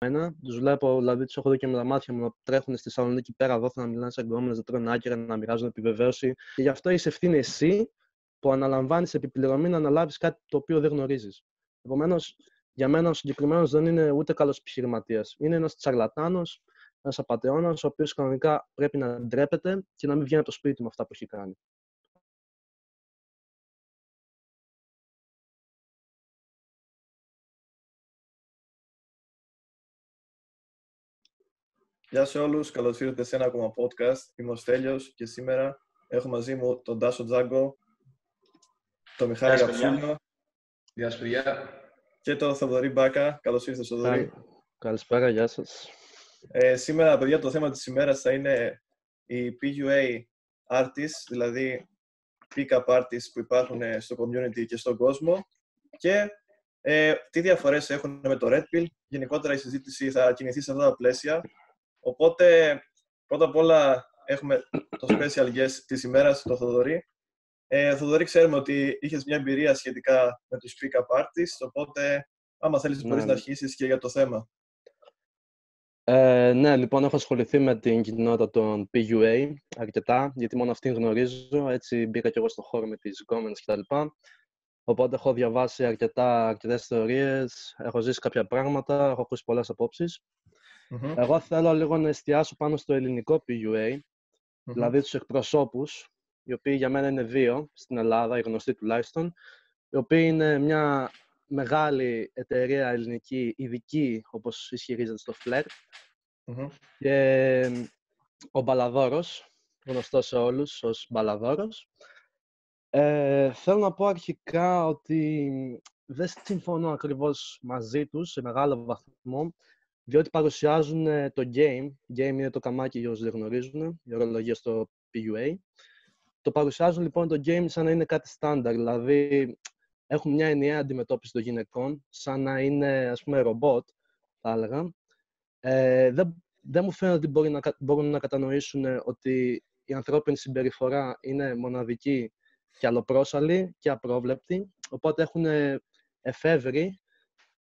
μένα. Τους βλέπω, δηλαδή τους έχω δει και με τα μάτια μου να τρέχουν στη Θεσσαλονίκη πέρα εδώ, να μιλάνε σε γκόμενε, να τρώνε άκυρα, να μοιράζουν επιβεβαίωση. Και γι' αυτό είσαι ευθύνη εσύ που αναλαμβάνεις επιπληρωμή να αναλάβεις κάτι το οποίο δεν γνωρίζεις. Επομένως, για μένα ο συγκεκριμένος δεν είναι ούτε καλός επιχειρηματίας. Είναι ένας τσαρλατάνος, ένας απαταιώνας, ο οποίος κανονικά πρέπει να ντρέπεται και να μην βγαίνει από το σπίτι με αυτά που έχει κάνει. Γεια σε όλους, καλώς ήρθατε σε ένα ακόμα podcast. Είμαι ο Στέλιος και σήμερα έχω μαζί μου τον Τάσο Τζάγκο, τον Μιχάλη Γαψούλιο Γεια σας παιδιά. και τον Θοδωρή Μπάκα. Καλώς ήρθατε, Θοδωρή. Καλησπέρα, γεια σας. Ε, σήμερα, παιδιά, το θέμα της ημέρας θα είναι οι PUA artists, δηλαδή pick-up artists που υπάρχουν στο community και στον κόσμο και ε, τι διαφορές έχουν με το Red Pill. Γενικότερα η συζήτηση θα κινηθεί σε αυτά τα πλαίσια Οπότε, πρώτα απ' όλα έχουμε το special guest της ημέρας, το Θοδωρή. Ε, Θοδωρή, ξέρουμε ότι είχες μια εμπειρία σχετικά με τους pick-up artists, οπότε άμα θέλεις ναι. μπορείς να αρχίσεις και για το θέμα. Ε, ναι, λοιπόν, έχω ασχοληθεί με την κοινότητα των PUA αρκετά, γιατί μόνο αυτήν γνωρίζω. Έτσι μπήκα και εγώ στον χώρο με τις γκόμενες κτλ. Οπότε έχω διαβάσει αρκετά, αρκετές θεωρίες, έχω ζήσει κάποια πράγματα, έχω ακούσει πολλές απόψεις. Mm-hmm. Εγώ θέλω λίγο να εστιάσω πάνω στο ελληνικό PUA, mm-hmm. δηλαδή τους εκπροσώπους, οι οποίοι για μένα είναι δύο στην Ελλάδα, οι γνωστοί τουλάχιστον, οι οποίοι είναι μια μεγάλη εταιρεία ελληνική, ειδική, όπως ισχυρίζεται στο Flair, mm-hmm. και ο Μπαλαδόρος, γνωστός σε όλους ως Μπαλαδόρος. Ε, θέλω να πω αρχικά ότι δεν συμφωνώ ακριβώς μαζί τους σε μεγάλο βαθμό, διότι παρουσιάζουν ε, το game. Game είναι το καμάκι για όσους δεν γνωρίζουν, η ορολογία στο PUA. Το παρουσιάζουν λοιπόν το game σαν να είναι κάτι στάνταρ, δηλαδή έχουν μια ενιαία αντιμετώπιση των γυναικών, σαν να είναι ας πούμε ρομπότ, θα έλεγα. Ε, δεν, δεν μου φαίνεται ότι μπορεί να, μπορούν να κατανοήσουν ότι η ανθρώπινη συμπεριφορά είναι μοναδική και αλλοπρόσαλη και απρόβλεπτη, οπότε έχουν εφεύρει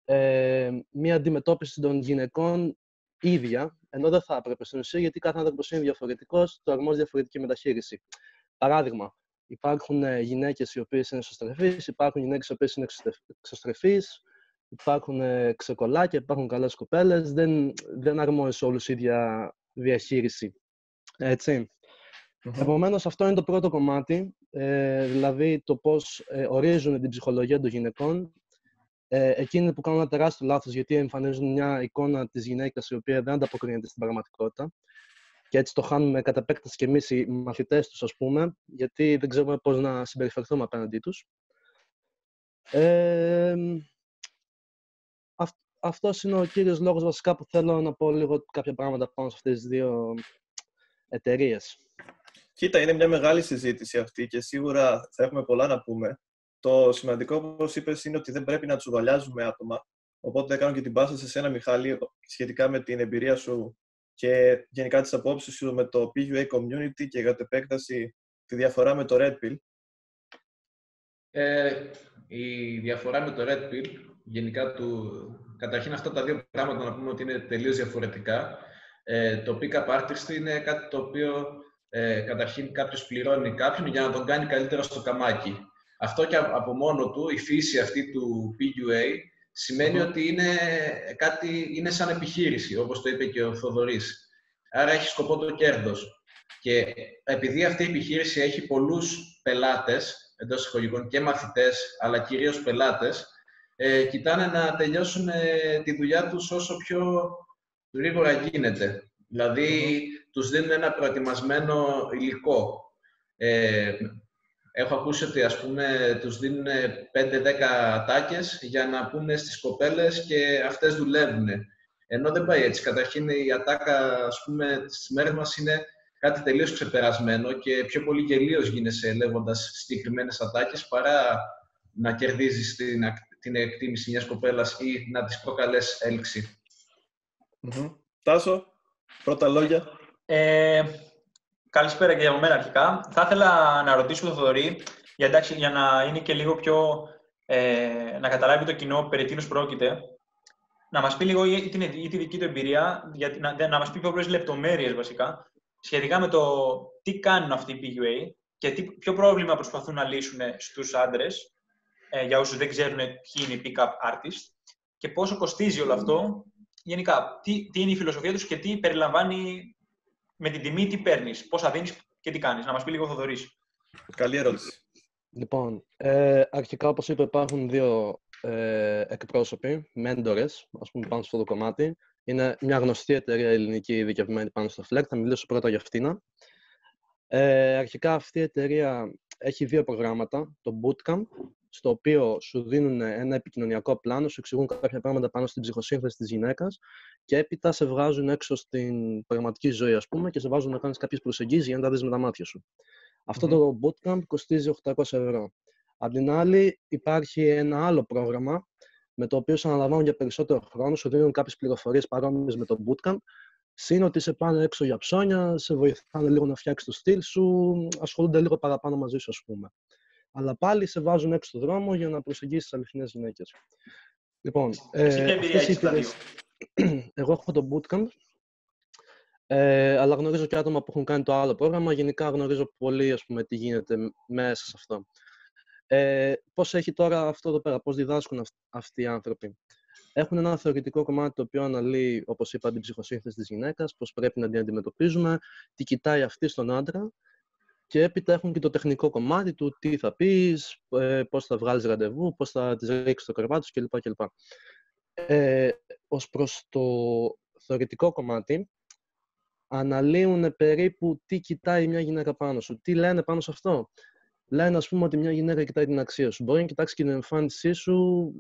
ε, μια αντιμετώπιση των γυναικών ίδια, ενώ δεν θα έπρεπε στην ουσία, γιατί κάθε άνθρωπος είναι διαφορετικός, το αρμόζει διαφορετική μεταχείριση. Παράδειγμα, υπάρχουν ε, γυναίκες οι οποίες είναι εσωστρεφεί, υπάρχουν γυναίκες οι οποίες είναι εξωστρεφείς, υπάρχουν ε, ξεκολάκια, υπάρχουν καλές κοπέλες. Δεν, δεν αρμόζει σε όλους η ίδια διαχείριση. Έτσι. Mm-hmm. Επομένως, αυτό είναι το πρώτο κομμάτι, ε, δηλαδή το πώς ε, ορίζουν την ψυχολογία των γυναικών ε, εκείνοι που κάνουν ένα τεράστιο λάθος γιατί εμφανίζουν μια εικόνα της γυναίκας η οποία δεν ανταποκρίνεται στην πραγματικότητα και έτσι το χάνουμε κατά επέκταση και εμείς οι μαθητές τους, ας πούμε, γιατί δεν ξέρουμε πώς να συμπεριφερθούμε απέναντί τους. Ε, αυ, αυτός είναι ο κύριος λόγος βασικά που θέλω να πω λίγο κάποια πράγματα πάνω σε αυτές τις δύο εταιρείες. Κοίτα, είναι μια μεγάλη συζήτηση αυτή και σίγουρα θα έχουμε πολλά να πούμε. Το σημαντικό, όπως είπες, είναι ότι δεν πρέπει να τσουβαλιάζουμε άτομα. Οπότε κάνω και την πάσα σε σένα, Μιχάλη, σχετικά με την εμπειρία σου και γενικά τις απόψεις σου με το PUA community και για την επέκταση τη διαφορά με το Red Pill. Ε, η διαφορά με το Red Pill, γενικά του... Καταρχήν αυτά τα δύο πράγματα να πούμε ότι είναι τελείως διαφορετικά. Ε, το pick-up artist είναι κάτι το οποίο ε, καταρχήν κάποιος πληρώνει κάποιον για να τον κάνει καλύτερα στο καμάκι. Αυτό και από μόνο του, η φύση αυτή του PUA, σημαίνει ότι είναι, κάτι, είναι σαν επιχείρηση, όπως το είπε και ο Θοδωρής. Άρα έχει σκοπό το κέρδος. Και επειδή αυτή η επιχείρηση έχει πολλούς πελάτες, εντός εισαγωγικών και μαθητές, αλλά κυρίως πελάτες, ε, κοιτάνε να τελειώσουν ε, τη δουλειά τους όσο πιο γρήγορα γίνεται. Δηλαδή, τους δίνουν ένα προετοιμασμένο υλικό. Ε, Έχω ακούσει ότι ας πούμε τους δίνουν 5-10 ατάκες για να πούνε στις κοπέλες και αυτές δουλεύουν. Ενώ δεν πάει έτσι. Καταρχήν η ατάκα ας πούμε στις μέρες μας είναι κάτι τελείως ξεπερασμένο και πιο πολύ γελίος γίνεσαι λέγοντας συγκεκριμένες ατάκες παρά να κερδίζεις την, την εκτίμηση μιας κοπέλας ή να της προκαλές έλξη. Τάσο, πρώτα λόγια. Ε, Καλησπέρα και για μένα αρχικά. Θα ήθελα να ρωτήσω τον Θοδωρή, για, εντάξει, για να είναι και λίγο πιο... Ε, να καταλάβει το κοινό περί τίνος πρόκειται. να μας πει λίγο ή την, ή τη δική του εμπειρία, για, να, να μας πει πιο πολλές λεπτομέρειες βασικά, σχετικά με το τι κάνουν αυτοί οι PUA και τι, ποιο πρόβλημα προσπαθούν να λύσουν στους άντρες, ε, για όσους δεν ξέρουν ποιοι είναι οι pick-up artists, και πόσο κοστίζει όλο αυτό. Γενικά, τι, τι είναι η φιλοσοφία τους και τι περιλαμβάνει με την τιμή, τι παίρνεις, πόσα δίνεις και τι κάνεις. Να μας πει λίγο ο Θοδωρής. Καλή ερώτηση. Λοιπόν, ε, αρχικά όπως είπα υπάρχουν δύο ε, εκπρόσωποι, μέντορες, ας πούμε πάνω στο το κομμάτι. Είναι μια γνωστή εταιρεία ελληνική ειδικευμένη πάνω στο Fleck. Θα μιλήσω πρώτα για αυτήν. Ε, αρχικά αυτή η εταιρεία έχει δύο προγράμματα. Το Bootcamp, στο οποίο σου δίνουν ένα επικοινωνιακό πλάνο, σου εξηγούν κάποια πράγματα πάνω στην ψυχοσύνθεση της γυναίκας και έπειτα σε βγάζουν έξω στην πραγματική ζωή, ας πούμε, και σε βάζουν να κάνεις κάποιες προσεγγίσεις για να τα δεις με τα μάτια σου. Αυτό το bootcamp κοστίζει 800 ευρώ. Απ' την άλλη, υπάρχει ένα άλλο πρόγραμμα με το οποίο σε αναλαμβάνουν για περισσότερο χρόνο, σου δίνουν κάποιες πληροφορίες παρόμοιες με το bootcamp. Συν ότι σε πάνε έξω για ψώνια, σε βοηθάνε λίγο να φτιάξεις το στυλ σου, ασχολούνται λίγο παραπάνω μαζί σου, ας πούμε. Αλλά πάλι σε βάζουν έξω στον δρόμο για να προσεγγίσεις τις αληθινές γυναίκες. Λοιπόν, ε, αυτές εγώ έχω το bootcamp, ε, αλλά γνωρίζω και άτομα που έχουν κάνει το άλλο πρόγραμμα. Γενικά γνωρίζω πολύ ας πούμε, τι γίνεται μέσα σε αυτό. Ε, πώς έχει τώρα αυτό εδώ πέρα, πώς διδάσκουν αυτοί οι άνθρωποι. Έχουν ένα θεωρητικό κομμάτι το οποίο αναλύει, όπως είπα, την ψυχοσύνθεση της γυναίκας, πώς πρέπει να την αντιμετωπίζουμε, τι κοιτάει αυτή στον άντρα και έπειτα έχουν και το τεχνικό κομμάτι του τι θα πεις, ε, πώς θα βγάλεις ραντεβού, πώς θα τις ρίξεις το κρεβάτι σου κλπ. κλπ. Ε, ως προς το θεωρητικό κομμάτι, αναλύουν περίπου τι κοιτάει μια γυναίκα πάνω σου. Τι λένε πάνω σε αυτό; Λένε, ας πούμε, ότι μια γυναίκα κοιτάει την αξία σου. Μπορεί να κοιτάξει και την εμφάνισή σου,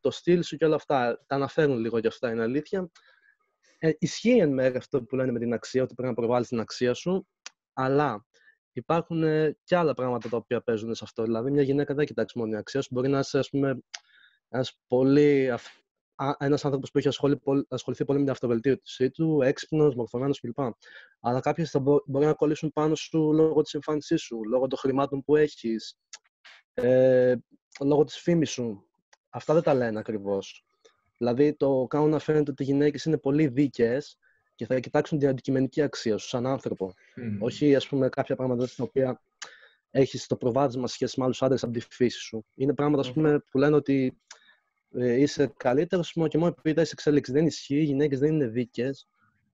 το στυλ σου και όλα αυτά. Τα αναφέρουν λίγο για αυτά, είναι αλήθεια. Ε, ισχύει εν μέρει αυτό που λένε με την αξία, ότι πρέπει να προβάλλεις την αξία σου, αλλά υπάρχουν ε, και άλλα πράγματα τα οποία παίζουν σε αυτό. Δηλαδή, μια γυναίκα δεν κοιτάξεις μόνο την αξία σου. Μπορεί να είσαι, ας πούμε, ένας πολύ ένας άνθρωπος που έχει ασχοληθεί πολύ με την αυτοβελτίωσή του, έξυπνος, μορφωμένος κλπ. Αλλά κάποιοι θα μπορεί να κολλήσουν πάνω σου λόγω της εμφάνισής σου, λόγω των χρημάτων που έχεις, ε, λόγω της φήμης σου. Αυτά δεν τα λένε ακριβώς. Δηλαδή, το κάνουν να φαίνεται ότι οι γυναίκες είναι πολύ δίκαιες και θα κοιτάξουν την αντικειμενική αξία σου σαν άνθρωπο. Όχι, ας πούμε, κάποια πράγματα στα οποία έχεις το προβάδισμα σχέση με άλλους άντρες από τη φύση σου. Είναι πράγματα, ας πούμε, που λένε ότι ε, είσαι καλύτερος μόνο και μόνο επειδή είσαι εξέλιξη. Δεν ισχύει. Οι γυναίκες δεν είναι δίκαιε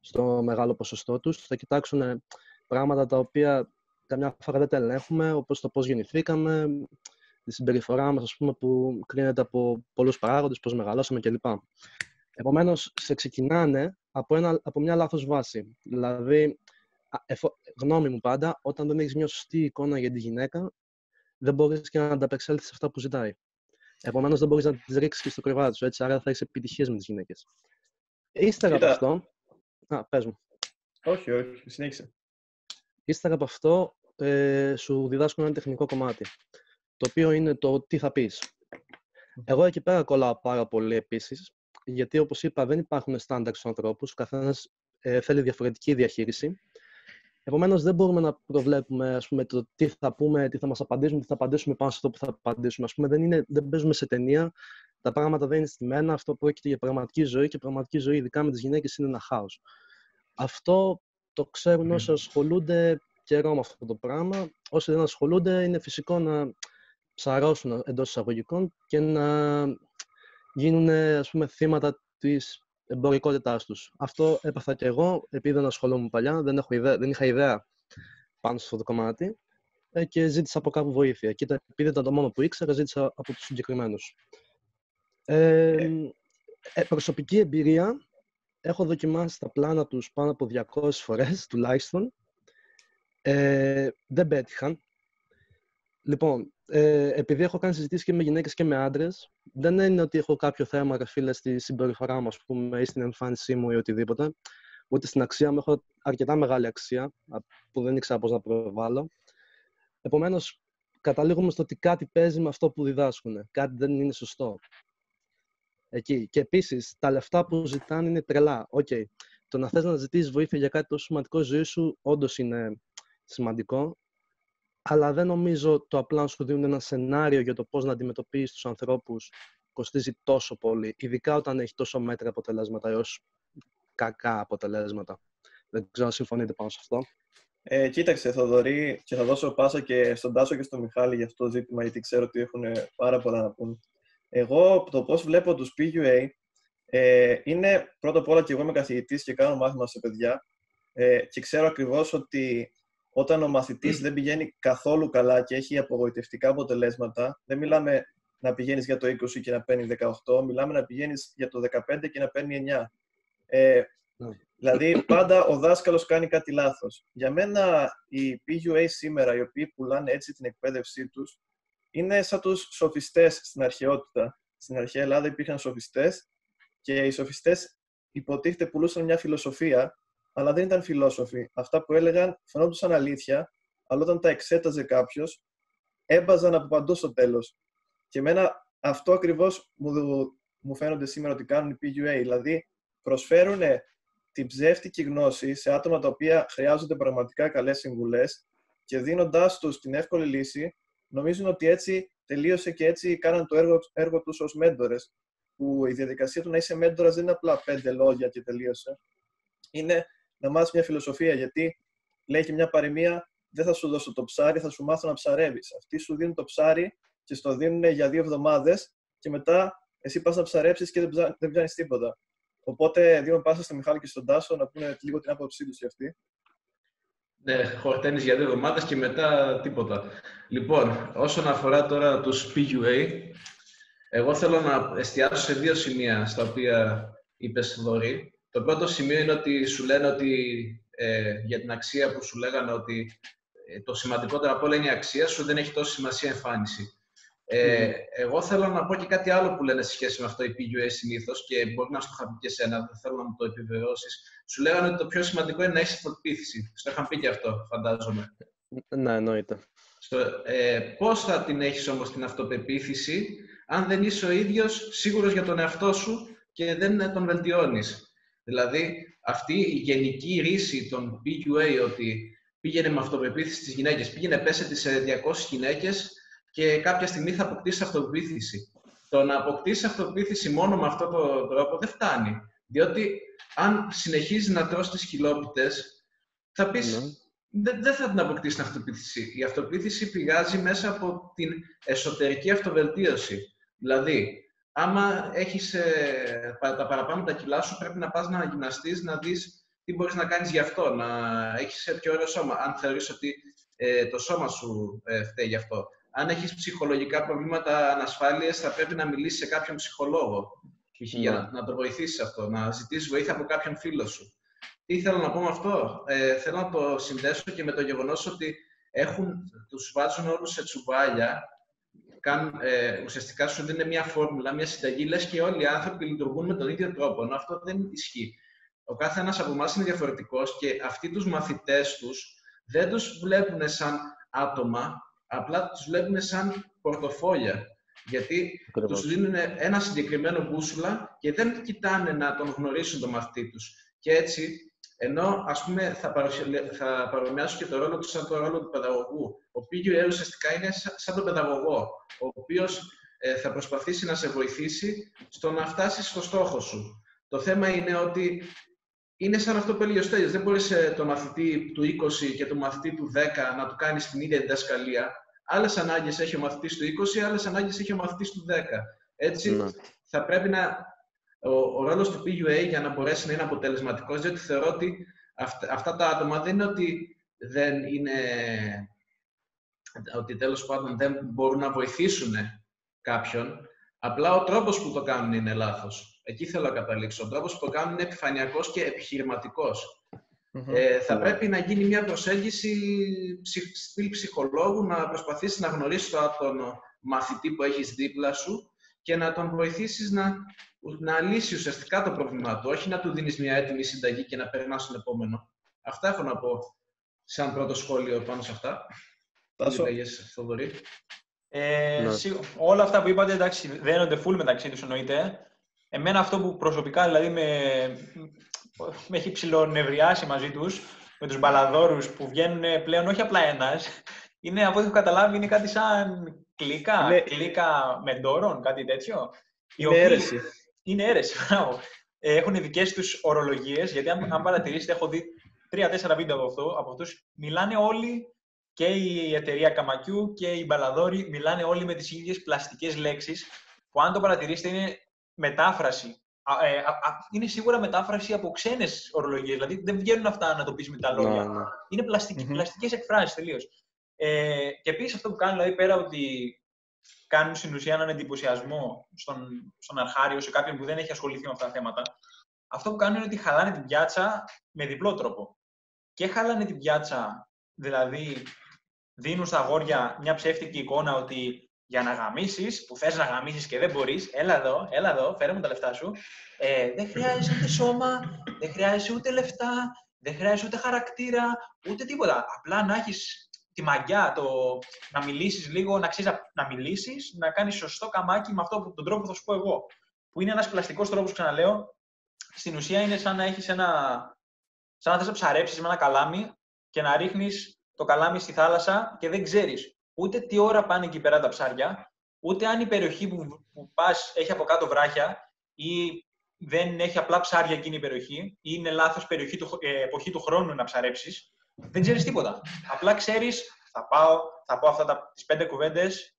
στο μεγάλο ποσοστό τους. Θα κοιτάξουν πράγματα τα οποία καμιά φορά δεν τα ελέγχουμε, όπως το πώς γεννηθήκαμε, τη συμπεριφορά μας, που κρίνεται από πολλούς παράγοντες, πώς μεγαλώσαμε κλπ. Επομένως, σε ξεκινάνε από, ένα, από μια λάθος βάση. Δηλαδή, εφο, γνώμη μου πάντα, όταν δεν έχεις μια σωστή εικόνα για τη γυναίκα, δεν μπορείς και να ανταπεξέλθεις σε αυτά που ζητάει. Επομένως, δεν μπορείς να τις ρίξεις και στο κρεβάτι σου. Έτσι, άρα θα έχεις επιτυχίες με τις γυναίκες. Ύστερα από αυτό. Α, πες μου. Όχι, όχι, συνέχισε. Ύστερα από αυτό, ε, σου διδάσκουν ένα τεχνικό κομμάτι. Το οποίο είναι το τι θα πεις. Εγώ εκεί πέρα κολλάω πάρα πολύ επίσης, γιατί όπως είπα, δεν υπάρχουν στάνταρ στους ανθρώπους. Ο καθένας ε, θέλει διαφορετική διαχείριση. Επομένως, δεν μπορούμε να προβλέπουμε ας πούμε, το τι θα πούμε, τι θα μας απαντήσουν, τι θα απαντήσουμε πάνω σε αυτό που θα απαντήσουμε. Ας πούμε, δεν, είναι, δεν παίζουμε σε ταινία, τα πράγματα δεν είναι στημένα. Αυτό πρόκειται για πραγματική ζωή και η πραγματική ζωή, ειδικά με τις γυναίκες, είναι ένα χάος. Αυτό το ξέρουν όσοι ασχολούνται καιρό με αυτό το πράγμα. Όσοι δεν ασχολούνται, είναι φυσικό να ψαρώσουν εντός εισαγωγικών και να γίνουν ας πούμε, θύματα της εμπορικότητάς τους. Αυτό έπαθα και εγώ, επειδή δεν ασχολούμαι παλιά, δεν, έχω ιδέα, δεν είχα ιδέα πάνω σε αυτό το κομμάτι ε, και ζήτησα από κάπου βοήθεια. Και επειδή ήταν το μόνο που ήξερα, ζήτησα από τους συγκεκριμένους. Ε, ε, προσωπική εμπειρία, έχω δοκιμάσει τα πλάνα τους πάνω από 200 φορές τουλάχιστον. Ε, δεν πέτυχαν. Λοιπόν, ε, επειδή έχω κάνει συζητήσεις και με γυναίκες και με άντρες, δεν είναι ότι έχω κάποιο θέμα, ρε φίλε, στη συμπεριφορά μου, ας πούμε, ή στην εμφάνισή μου ή οτιδήποτε. Ούτε στην αξία μου έχω αρκετά μεγάλη αξία, που δεν ήξερα πώς να προβάλλω. Επομένως, καταλήγουμε στο ότι κάτι παίζει με αυτό που διδάσκουν. Κάτι δεν είναι σωστό. Εκεί. Και επίσης, τα λεφτά που ζητάνε είναι τρελά. OK. Okay. Το να θες να ζητήσεις βοήθεια για κάτι τόσο σημαντικό ζωή σου, όντως είναι σημαντικό αλλά δεν νομίζω το απλά να σου δίνουν ένα σενάριο για το πώς να αντιμετωπίσεις τους ανθρώπους κοστίζει τόσο πολύ, ειδικά όταν έχει τόσο μέτρια αποτελέσματα έως κακά αποτελέσματα. Δεν ξέρω αν συμφωνείτε πάνω σε αυτό. Ε, κοίταξε, Θοδωρή, και θα δώσω πάσα και στον Τάσο και στον Μιχάλη για αυτό το ζήτημα, γιατί ξέρω ότι έχουν πάρα πολλά να πούν. Εγώ το πώς βλέπω τους PUA ε, είναι πρώτα απ' όλα και εγώ είμαι καθηγητής και κάνω μάθημα σε παιδιά ε, και ξέρω ακριβώς ότι όταν ο μαθητής δεν πηγαίνει καθόλου καλά και έχει απογοητευτικά αποτελέσματα, δεν μιλάμε να πηγαίνεις για το 20 και να παίρνει 18, μιλάμε να πηγαίνεις για το 15 και να παίρνει 9. Ε, ναι. Δηλαδή, πάντα ο δάσκαλος κάνει κάτι λάθος. Για μένα, οι PUA σήμερα, οι οποίοι πουλάνε έτσι την εκπαίδευσή τους, είναι σαν τους σοφιστές στην αρχαιότητα. Στην αρχαία Ελλάδα υπήρχαν σοφιστές και οι σοφιστές υποτίθεται πουλούσαν μια φιλοσοφία, αλλά δεν ήταν φιλόσοφοι. Αυτά που έλεγαν φαινόντουσαν αλήθεια, αλλά όταν τα εξέταζε κάποιος, έμπαζαν από παντού στο τέλος. Και εμένα αυτό ακριβώς μου, μου φαίνονται σήμερα ότι κάνουν οι PUA. Δηλαδή, προσφέρουν την ψεύτικη γνώση σε άτομα τα οποία χρειάζονται πραγματικά καλές συμβουλές και δίνοντάς τους την εύκολη λύση, νομίζουν ότι έτσι τελείωσε και έτσι κάναν το έργο, έργο τους ως μέντορες. Που η διαδικασία του να είσαι μέντορας δεν είναι απλά πέντε λόγια και τελείωσε. Είναι να μάθεις μια φιλοσοφία. Γιατί λέει και μια παροιμία, δεν θα σου δώσω το ψάρι, θα σου μάθω να ψαρεύεις. Αυτοί σου δίνουν το ψάρι και στο δίνουν για δύο εβδομάδες και μετά εσύ πας να ψαρέψεις και δεν ψάχνεις τίποτα. Οπότε δίνω πάσα στο Μιχάλη και στον Τάσο να πούνε λίγο την άποψή τους για αυτή. Ναι, χορταίνεις για δύο εβδομάδες και μετά τίποτα. Λοιπόν, όσον αφορά τώρα τους PUA, εγώ θέλω να εστιάσω σε δύο σημεία στα οποία είπες Δωρή. Το πρώτο σημείο είναι ότι σου λένε ότι ε, για την αξία που σου λέγανε ότι ε, το σημαντικότερο από όλα είναι η αξία σου, δεν έχει τόση σημασία εμφάνιση. Ε, Εγώ θέλω να πω και κάτι άλλο που λένε σε σχέση με αυτό οι PUA συνήθως και μπορεί να σου το είχα πει και εσένα, δεν θέλω να μου το επιβεβαιώσεις. Σου λέγανε ότι το πιο σημαντικό είναι να έχεις αυτοπεποίθηση. Στο είχαν πει και αυτό, φαντάζομαι. Ναι, εννοείται. ε, Πώς θα την έχεις όμως την αυτοπεποίθηση, αν δεν είσαι ο ίδιος σίγουρος για τον εαυτό σου και δεν τον βελτιώνεις. Δηλαδή, αυτή η γενική ρίση των PUA ότι πήγαινε με αυτοπεποίθηση στις γυναίκες, πήγαινε πέσε σε 200 γυναίκες και κάποια στιγμή θα αποκτήσει αυτοπεποίθηση. Το να αποκτήσει αυτοπεποίθηση μόνο με αυτόν τον τρόπο δεν φτάνει. Διότι αν συνεχίζεις να τρως τις χιλόπιτες, θα πεις ναι. δεν, θα την αποκτήσει την αυτοπεποίθηση. Η αυτοπεποίθηση πηγάζει μέσα από την εσωτερική αυτοβελτίωση. Δηλαδή, άμα έχεις ε, τα παραπάνω τα κιλά σου, πρέπει να πας να γυμναστείς, να δεις τι μπορείς να κάνεις γι' αυτό, να έχεις πιο ωραίο σώμα, αν θεωρείς ότι ε, το σώμα σου ε, φταίει γι' αυτό αν έχεις ψυχολογικά προβλήματα ανασφάλεια, θα πρέπει να μιλήσεις σε κάποιον ψυχολόγο. Για να, να το βοηθήσεις αυτό, να ζητήσεις βοήθεια από κάποιον φίλο σου. Τι θέλω να πω με αυτό, ε, θέλω να το συνδέσω και με το γεγονός ότι έχουν, τους βάζουν όλους σε τσουβάλια, καν, ε, ουσιαστικά σου δίνει μια φόρμουλα, μια συνταγή, λες και όλοι οι άνθρωποι λειτουργούν με τον ίδιο τρόπο, ενώ αυτό δεν ισχύει. Ο κάθε ένας από εμάς είναι διαφορετικός και αυτοί τους μαθητές τους δεν τους βλέπουν σαν άτομα, απλά τους βλέπουν σαν πορτοφόλια. Γιατί του τους δίνουν ένα συγκεκριμένο μπούσουλα και δεν κοιτάνε να τον γνωρίσουν τον μαθητή τους. Και έτσι, ενώ ας πούμε θα, θα παρομοιάσω και το ρόλο του σαν το ρόλο του παιδαγωγού, ο PUA ουσιαστικά είναι σαν τον παιδαγωγό, ο οποίος ε, θα προσπαθήσει να σε βοηθήσει στο να φτάσεις στο στόχο σου. Το θέμα είναι ότι είναι σαν αυτό που έλεγε ο Στέλιος. Δεν μπορείς ε, το μαθητή του 20 και το μαθητή του 10 να του κάνεις την ίδια διδασκαλία. Άλλες ανάγκες έχει ο μαθητής του 20, άλλες ανάγκες έχει ο μαθητής του 10. Έτσι, ναι. θα πρέπει να. Ο, ο ρόλος του PUA για να μπορέσει να είναι αποτελεσματικός, διότι θεωρώ ότι αυτά, αυτά τα άτομα δεν είναι ότι δεν είναι. ότι τέλος πάντων δεν μπορούν να βοηθήσουν κάποιον, απλά ο τρόπος που το κάνουν είναι λάθος. Εκεί θέλω να καταλήξω. Ο τρόπος που το κάνουν είναι επιφανειακός και επιχειρηματικός. Ε, θα πρέπει να γίνει μια προσέγγιση στυλ ψυχολόγου, να προσπαθήσεις να γνωρίσεις τον μαθητή που έχεις δίπλα σου και να τον βοηθήσεις να, να λύσει ουσιαστικά το πρόβλημά του, όχι να του δίνεις μια έτοιμη συνταγή και να περνάς στον επόμενο. Αυτά έχω να πω σαν πρώτο σχόλιο πάνω σε αυτά. Τάσο. Ε, ναι. Όλα αυτά που είπατε, εντάξει, δένονται full μεταξύ τους εννοείται. Εμένα αυτό που προσωπικά δηλαδή με, με έχει ψηλονευριάσει μαζί τους, με τους μπαλαδόρους που βγαίνουν πλέον όχι απλά ένας, είναι από ό,τι έχω καταλάβει είναι κάτι σαν κλίκα, ναι. κλίκα μεντόρων, κάτι τέτοιο. Είναι αίρεση. Είναι αίρεση, μπράβο. Ε, έχουν δικές τους ορολογίες, γιατί αν, αν παρατηρήσετε, έχω δει τρία-τέσσερα βίντεο από, αυτό, από αυτούς. Μιλάνε όλοι και η εταιρεία Καμακιού και οι μπαλαδόροι μιλάνε όλοι με τις ίδιες πλαστικές λέξεις που αν το παρατηρήσετε είναι μετάφραση. Ε, είναι σίγουρα μετάφραση από ξένες ορολογίες, δηλαδή δεν βγαίνουν αυτά να το πεις με τα λόγια. Ναι, ναι. Είναι πλαστικ, mm-hmm. πλαστικές εκφράσεις τελείως. Ε, και επίσης αυτό που κάνουν, δηλαδή πέρα ότι κάνουν στην ουσία έναν εντυπωσιασμό στον, στον αρχάριο, σε κάποιον που δεν έχει ασχοληθεί με αυτά τα θέματα, αυτό που κάνουν είναι ότι χαλάνε την πιάτσα με διπλό τρόπο. Και χαλάνε την πιάτσα, δηλαδή δίνουν στα αγόρια μια ψεύτικη εικόνα ότι για να γαμίσεις, που θες να γαμίσεις και δεν μπορείς, έλα εδώ, έλα εδώ, φέρε μου τα λεφτά σου. Ε, δεν χρειάζεται ούτε σώμα, δεν χρειάζεται ούτε λεφτά, δεν χρειάζεται ούτε χαρακτήρα, ούτε τίποτα. Απλά να έχεις τη μαγιά, το να μιλήσεις λίγο, να ξέρεις να μιλήσεις, να κάνεις σωστό καμάκι με αυτό τον τρόπο που θα σου πω εγώ. Που είναι ένας πλαστικός τρόπος, ξαναλέω. Στην ουσία είναι σαν να έχεις ένα. σαν να θες να ψαρέψεις με ένα καλάμι και να ρίχνεις το καλάμι στη θάλασσα και δεν ξέρεις ούτε τι ώρα πάνε εκεί πέρα τα ψάρια, ούτε αν η περιοχή που, που πας έχει από κάτω βράχια ή δεν έχει απλά ψάρια εκείνη η περιοχή ή είναι λάθος περιοχή του, ε, εποχή του χρόνου να ψαρέψεις. Δεν ξέρεις τίποτα. Απλά ξέρεις, θα πάω, θα πω αυτά τα, τις πέντε κουβέντες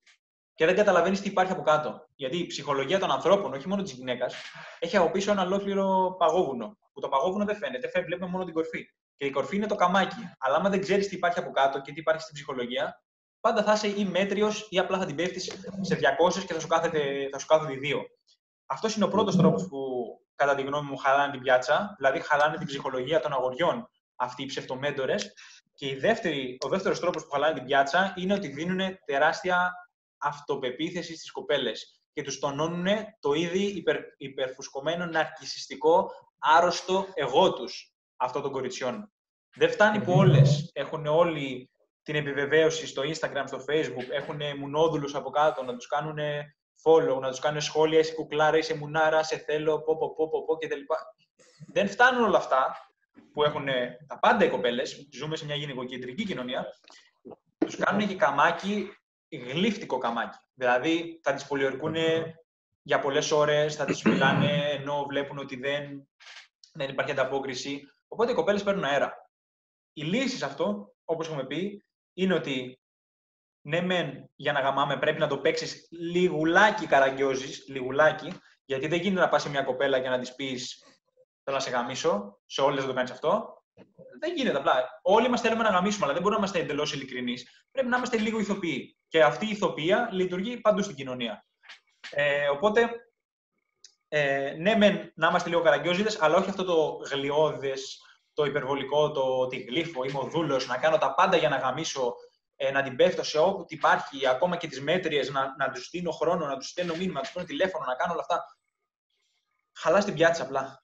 και δεν καταλαβαίνεις τι υπάρχει από κάτω. Γιατί η ψυχολογία των ανθρώπων, όχι μόνο της γυναίκας, έχει από πίσω ένα ολόκληρο παγόβουνο. Που το παγόβουνο δεν φαίνεται, βλέπουμε μόνο την κορφή. Και η κορφή είναι το καμάκι. Αλλά άμα δεν ξέρεις τι υπάρχει από κάτω και τι υπάρχει στην ψυχολογία, πάντα θα είσαι ή μέτριος ή απλά θα την πέφτεις σε 200 και θα σου κάθεται, θα σου κάθεται δύο. Αυτός είναι ο πρώτος τρόπος που, κατά τη γνώμη μου, χαλάνε την πιάτσα. Δηλαδή, χαλάνε την ψυχολογία των αγοριών αυτοί οι ψευτομέντορες. Και η δεύτερη, ο δεύτερος τρόπος που χαλάνε την πιάτσα είναι ότι δίνουν τεράστια αυτοπεποίθηση στις κοπέλες και τους τονώνουν το ήδη υπερ, υπερφουσκωμένο ναρκισιστικό άρρωστο εγώ τους αυτών των κοριτσιών. Δεν φτάνει που όλες έχουν όλοι την επιβεβαίωση στο Instagram, στο Facebook, έχουν μουνόδουλους από κάτω, να τους κάνουν follow, να τους κάνουν σχόλια, είσαι κουκλάρα, είσαι μουνάρα, σε θέλω, πω, πω, πω, πω, πω κτλ. Δεν φτάνουν όλα αυτά που έχουν τα πάντα οι κοπέλες, ζούμε σε μια γυναικοκεντρική κοινωνία, τους κάνουν και καμάκι, γλύφτικο καμάκι. Δηλαδή θα τις πολιορκούν για πολλές ώρες, θα τις μιλάνε ενώ βλέπουν ότι δεν, δεν υπάρχει ανταπόκριση. Οπότε οι κοπέλες παίρνουν αέρα. Η λύση σε αυτό, όπως έχουμε πει, είναι ότι ναι, μεν για να γαμάμε πρέπει να το παίξεις λιγουλάκι καραγκιόζης, λιγουλάκι, γιατί δεν γίνεται να πας σε μια κοπέλα και να της πεις Θέλω να σε γαμίσω, σε όλες δεν το κάνει αυτό. Δεν γίνεται απλά. Όλοι μας θέλουμε να γαμίσουμε, αλλά δεν μπορούμε να είμαστε εντελώς ειλικρινείς. Πρέπει να είμαστε λίγο ηθοποιοί. Και αυτή η ηθοποιία λειτουργεί παντού στην κοινωνία. Ε, οπότε ε, ναι, μεν να είμαστε λίγο καραγκιόζιδε, αλλά όχι αυτό το γλιώδες, το υπερβολικό, το ότι γλύφω, είμαι ο δούλος, να κάνω τα πάντα για να γαμίσω, ε, να την πέφτω σε όπου υπάρχει, ακόμα και τις μέτριες, να, να τους δίνω χρόνο, να τους στέλνω μήνυμα, να τους παίρνω τηλέφωνο, να κάνω όλα αυτά. Χαλάς την πιάτσα απλά.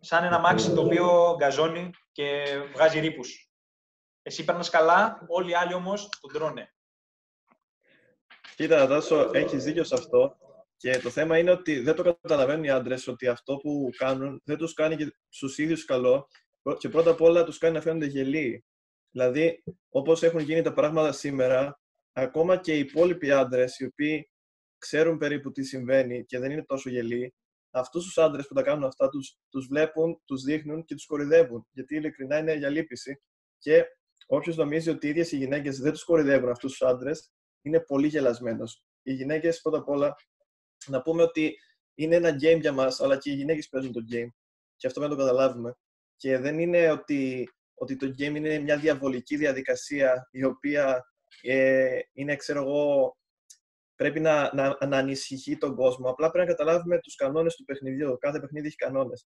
Σαν ένα μάξι το οποίο γκαζώνει και βγάζει ρήπους. Εσύ παίρνει καλά, όλοι οι άλλοι όμως τον τρώνε. Κοίτα, Τάσο, έχεις δίκιο σε αυτό. Και το θέμα είναι ότι δεν το καταλαβαίνουν οι άντρες ότι αυτό που κάνουν δεν τους κάνει και στους ίδιους καλό. Και πρώτα απ' όλα τους κάνει να φαίνονται γελοί. Δηλαδή, όπως έχουν γίνει τα πράγματα σήμερα, ακόμα και οι υπόλοιποι άντρες, οι οποίοι ξέρουν περίπου τι συμβαίνει και δεν είναι τόσο γελοί, αυτούς τους άντρες που τα κάνουν αυτά, τους τους βλέπουν, τους δείχνουν και τους κορυδεύουν. Γιατί ειλικρινά είναι για λύπηση. Και όποιος νομίζει ότι οι ίδιες οι γυναίκες δεν τους κορυδεύουν αυτούς τους άντρες, είναι πολύ γελασμένος. Οι γυναίκες πρώτα απ' όλα να πούμε ότι είναι ένα game για μας, αλλά και οι γυναίκες παίζουν το game. Και αυτό πρέπει να το καταλάβουμε. Και δεν είναι ότι, ότι το game είναι μια διαβολική διαδικασία η οποία ε, είναι, ξέρω εγώ, πρέπει να, να, να ανησυχεί τον κόσμο. Απλά πρέπει να καταλάβουμε τους κανόνες του παιχνιδιού. Κάθε παιχνίδι έχει κανόνες.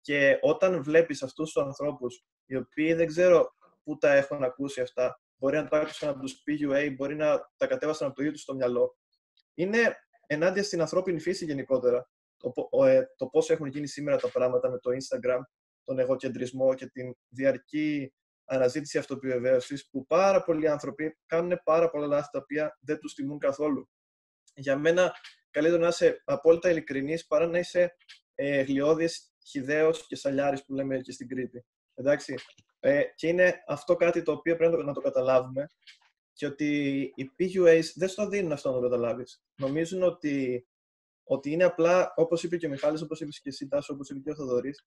Και όταν βλέπεις αυτούς τους ανθρώπους, οι οποίοι δεν ξέρω πού τα έχουν ακούσει αυτά, μπορεί να τα άκουσαν από τους PUA, μπορεί να τα κατέβασαν από το ίδιο τους στο μυαλό, είναι ενάντια στην ανθρώπινη φύση γενικότερα. Το, ε, το πώς έχουν γίνει σήμερα τα πράγματα με το Instagram, τον εγωκεντρισμό και την διαρκή αναζήτηση αυτοπιβεβαίωσης που πάρα πολλοί άνθρωποι κάνουν πάρα πολλά λάθη τα οποία δεν τους τιμούν καθόλου. Για μένα, καλύτερα να είσαι απόλυτα ειλικρινής παρά να είσαι ε, γλιώδης, χιδαίο και σαλιάρης που λέμε και στην Κρήτη. Εντάξει. Ε, και είναι αυτό κάτι το οποίο πρέπει να το καταλάβουμε και ότι οι PUAs δεν στο δίνουν αυτό να το καταλάβεις. Νομίζουν ότι ότι είναι απλά, όπως είπε και ο Μιχάλης, όπως είπες και εσύ, Τάσο, όπως είπε και ο Θοδωρής,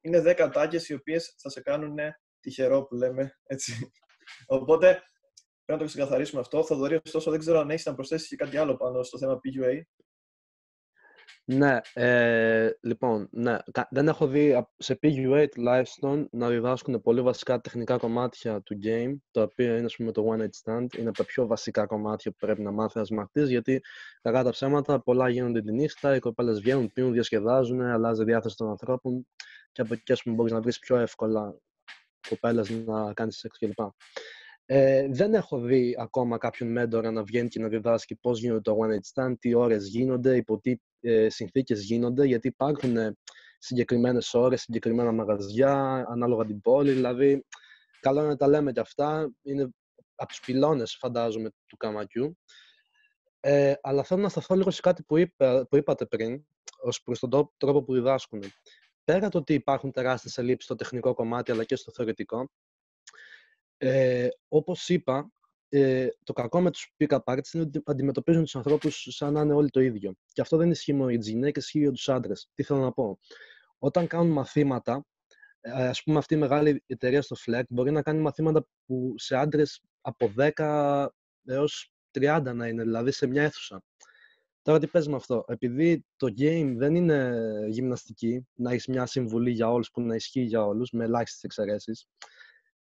είναι 10 τάκε οι οποίες θα σε κάνουν τυχερό που λέμε. Έτσι. Οπότε πρέπει να το ξεκαθαρίσουμε αυτό. Θοδωρή, ωστόσο, δεν ξέρω αν έχεις να προσθέσεις και κάτι άλλο πάνω στο θέμα PUA. Ναι, ε, λοιπόν, ναι, δεν έχω δει σε PUA τουλάχιστον να διδάσκουν πολύ βασικά τεχνικά κομμάτια του game, το οποίο είναι ας πούμε, το One Night Stand, είναι από τα πιο βασικά κομμάτια που πρέπει να μάθει ένας μαθητής, γιατί κακά τα ψέματα πολλά γίνονται τη νύχτα, οι κοπέλες βγαίνουν, πίνουν, διασκεδάζουν, αλλάζει διάθεση των ανθρώπων και από εκεί ας πούμε, μπορείς να βρεις πιο εύκολα κοπέλες να κάνεις σεξ κλπ. Ε, δεν έχω δει ακόμα κάποιον μέντορα να βγαίνει και να διδάσκει πώς γίνεται το One Night Stand, τι ώρες γίνονται, υπό τι ε, συνθήκες γίνονται, γιατί υπάρχουν ε, συγκεκριμένες ώρες, συγκεκριμένα μαγαζιά, ανάλογα την πόλη, δηλαδή καλό είναι να τα λέμε και αυτά, είναι από τους πυλώνες φαντάζομαι του καμακιού. Ε, αλλά θέλω να σταθώ λίγο σε κάτι που, είπα, που είπατε πριν, ως προς τον τρόπο που διδάσκουν. Πέρα το ότι υπάρχουν τεράστιες ελλείψεις στο τεχνικό κομμάτι αλλά και στο θεωρητικό, ε, όπως είπα, ε, το κακό με τους pick-up artists είναι ότι αντιμετωπίζουν τους ανθρώπους σαν να είναι όλοι το ίδιο. Και αυτό δεν ισχύει μόνο για τις γυναίκες, ισχύει για τους άντρες. Τι θέλω να πω; Όταν κάνουν μαθήματα, ε, ας πούμε αυτή η μεγάλη εταιρεία στο Fleck μπορεί να κάνει μαθήματα που σε άντρες από 10 έως 30 να είναι, δηλαδή σε μια αίθουσα. Τώρα τι παίζει με αυτό; Επειδή το game δεν είναι γυμναστική, να έχεις μια συμβουλή για όλους που να ισχύει για όλους, με ελάχιστες εξαιρέσεις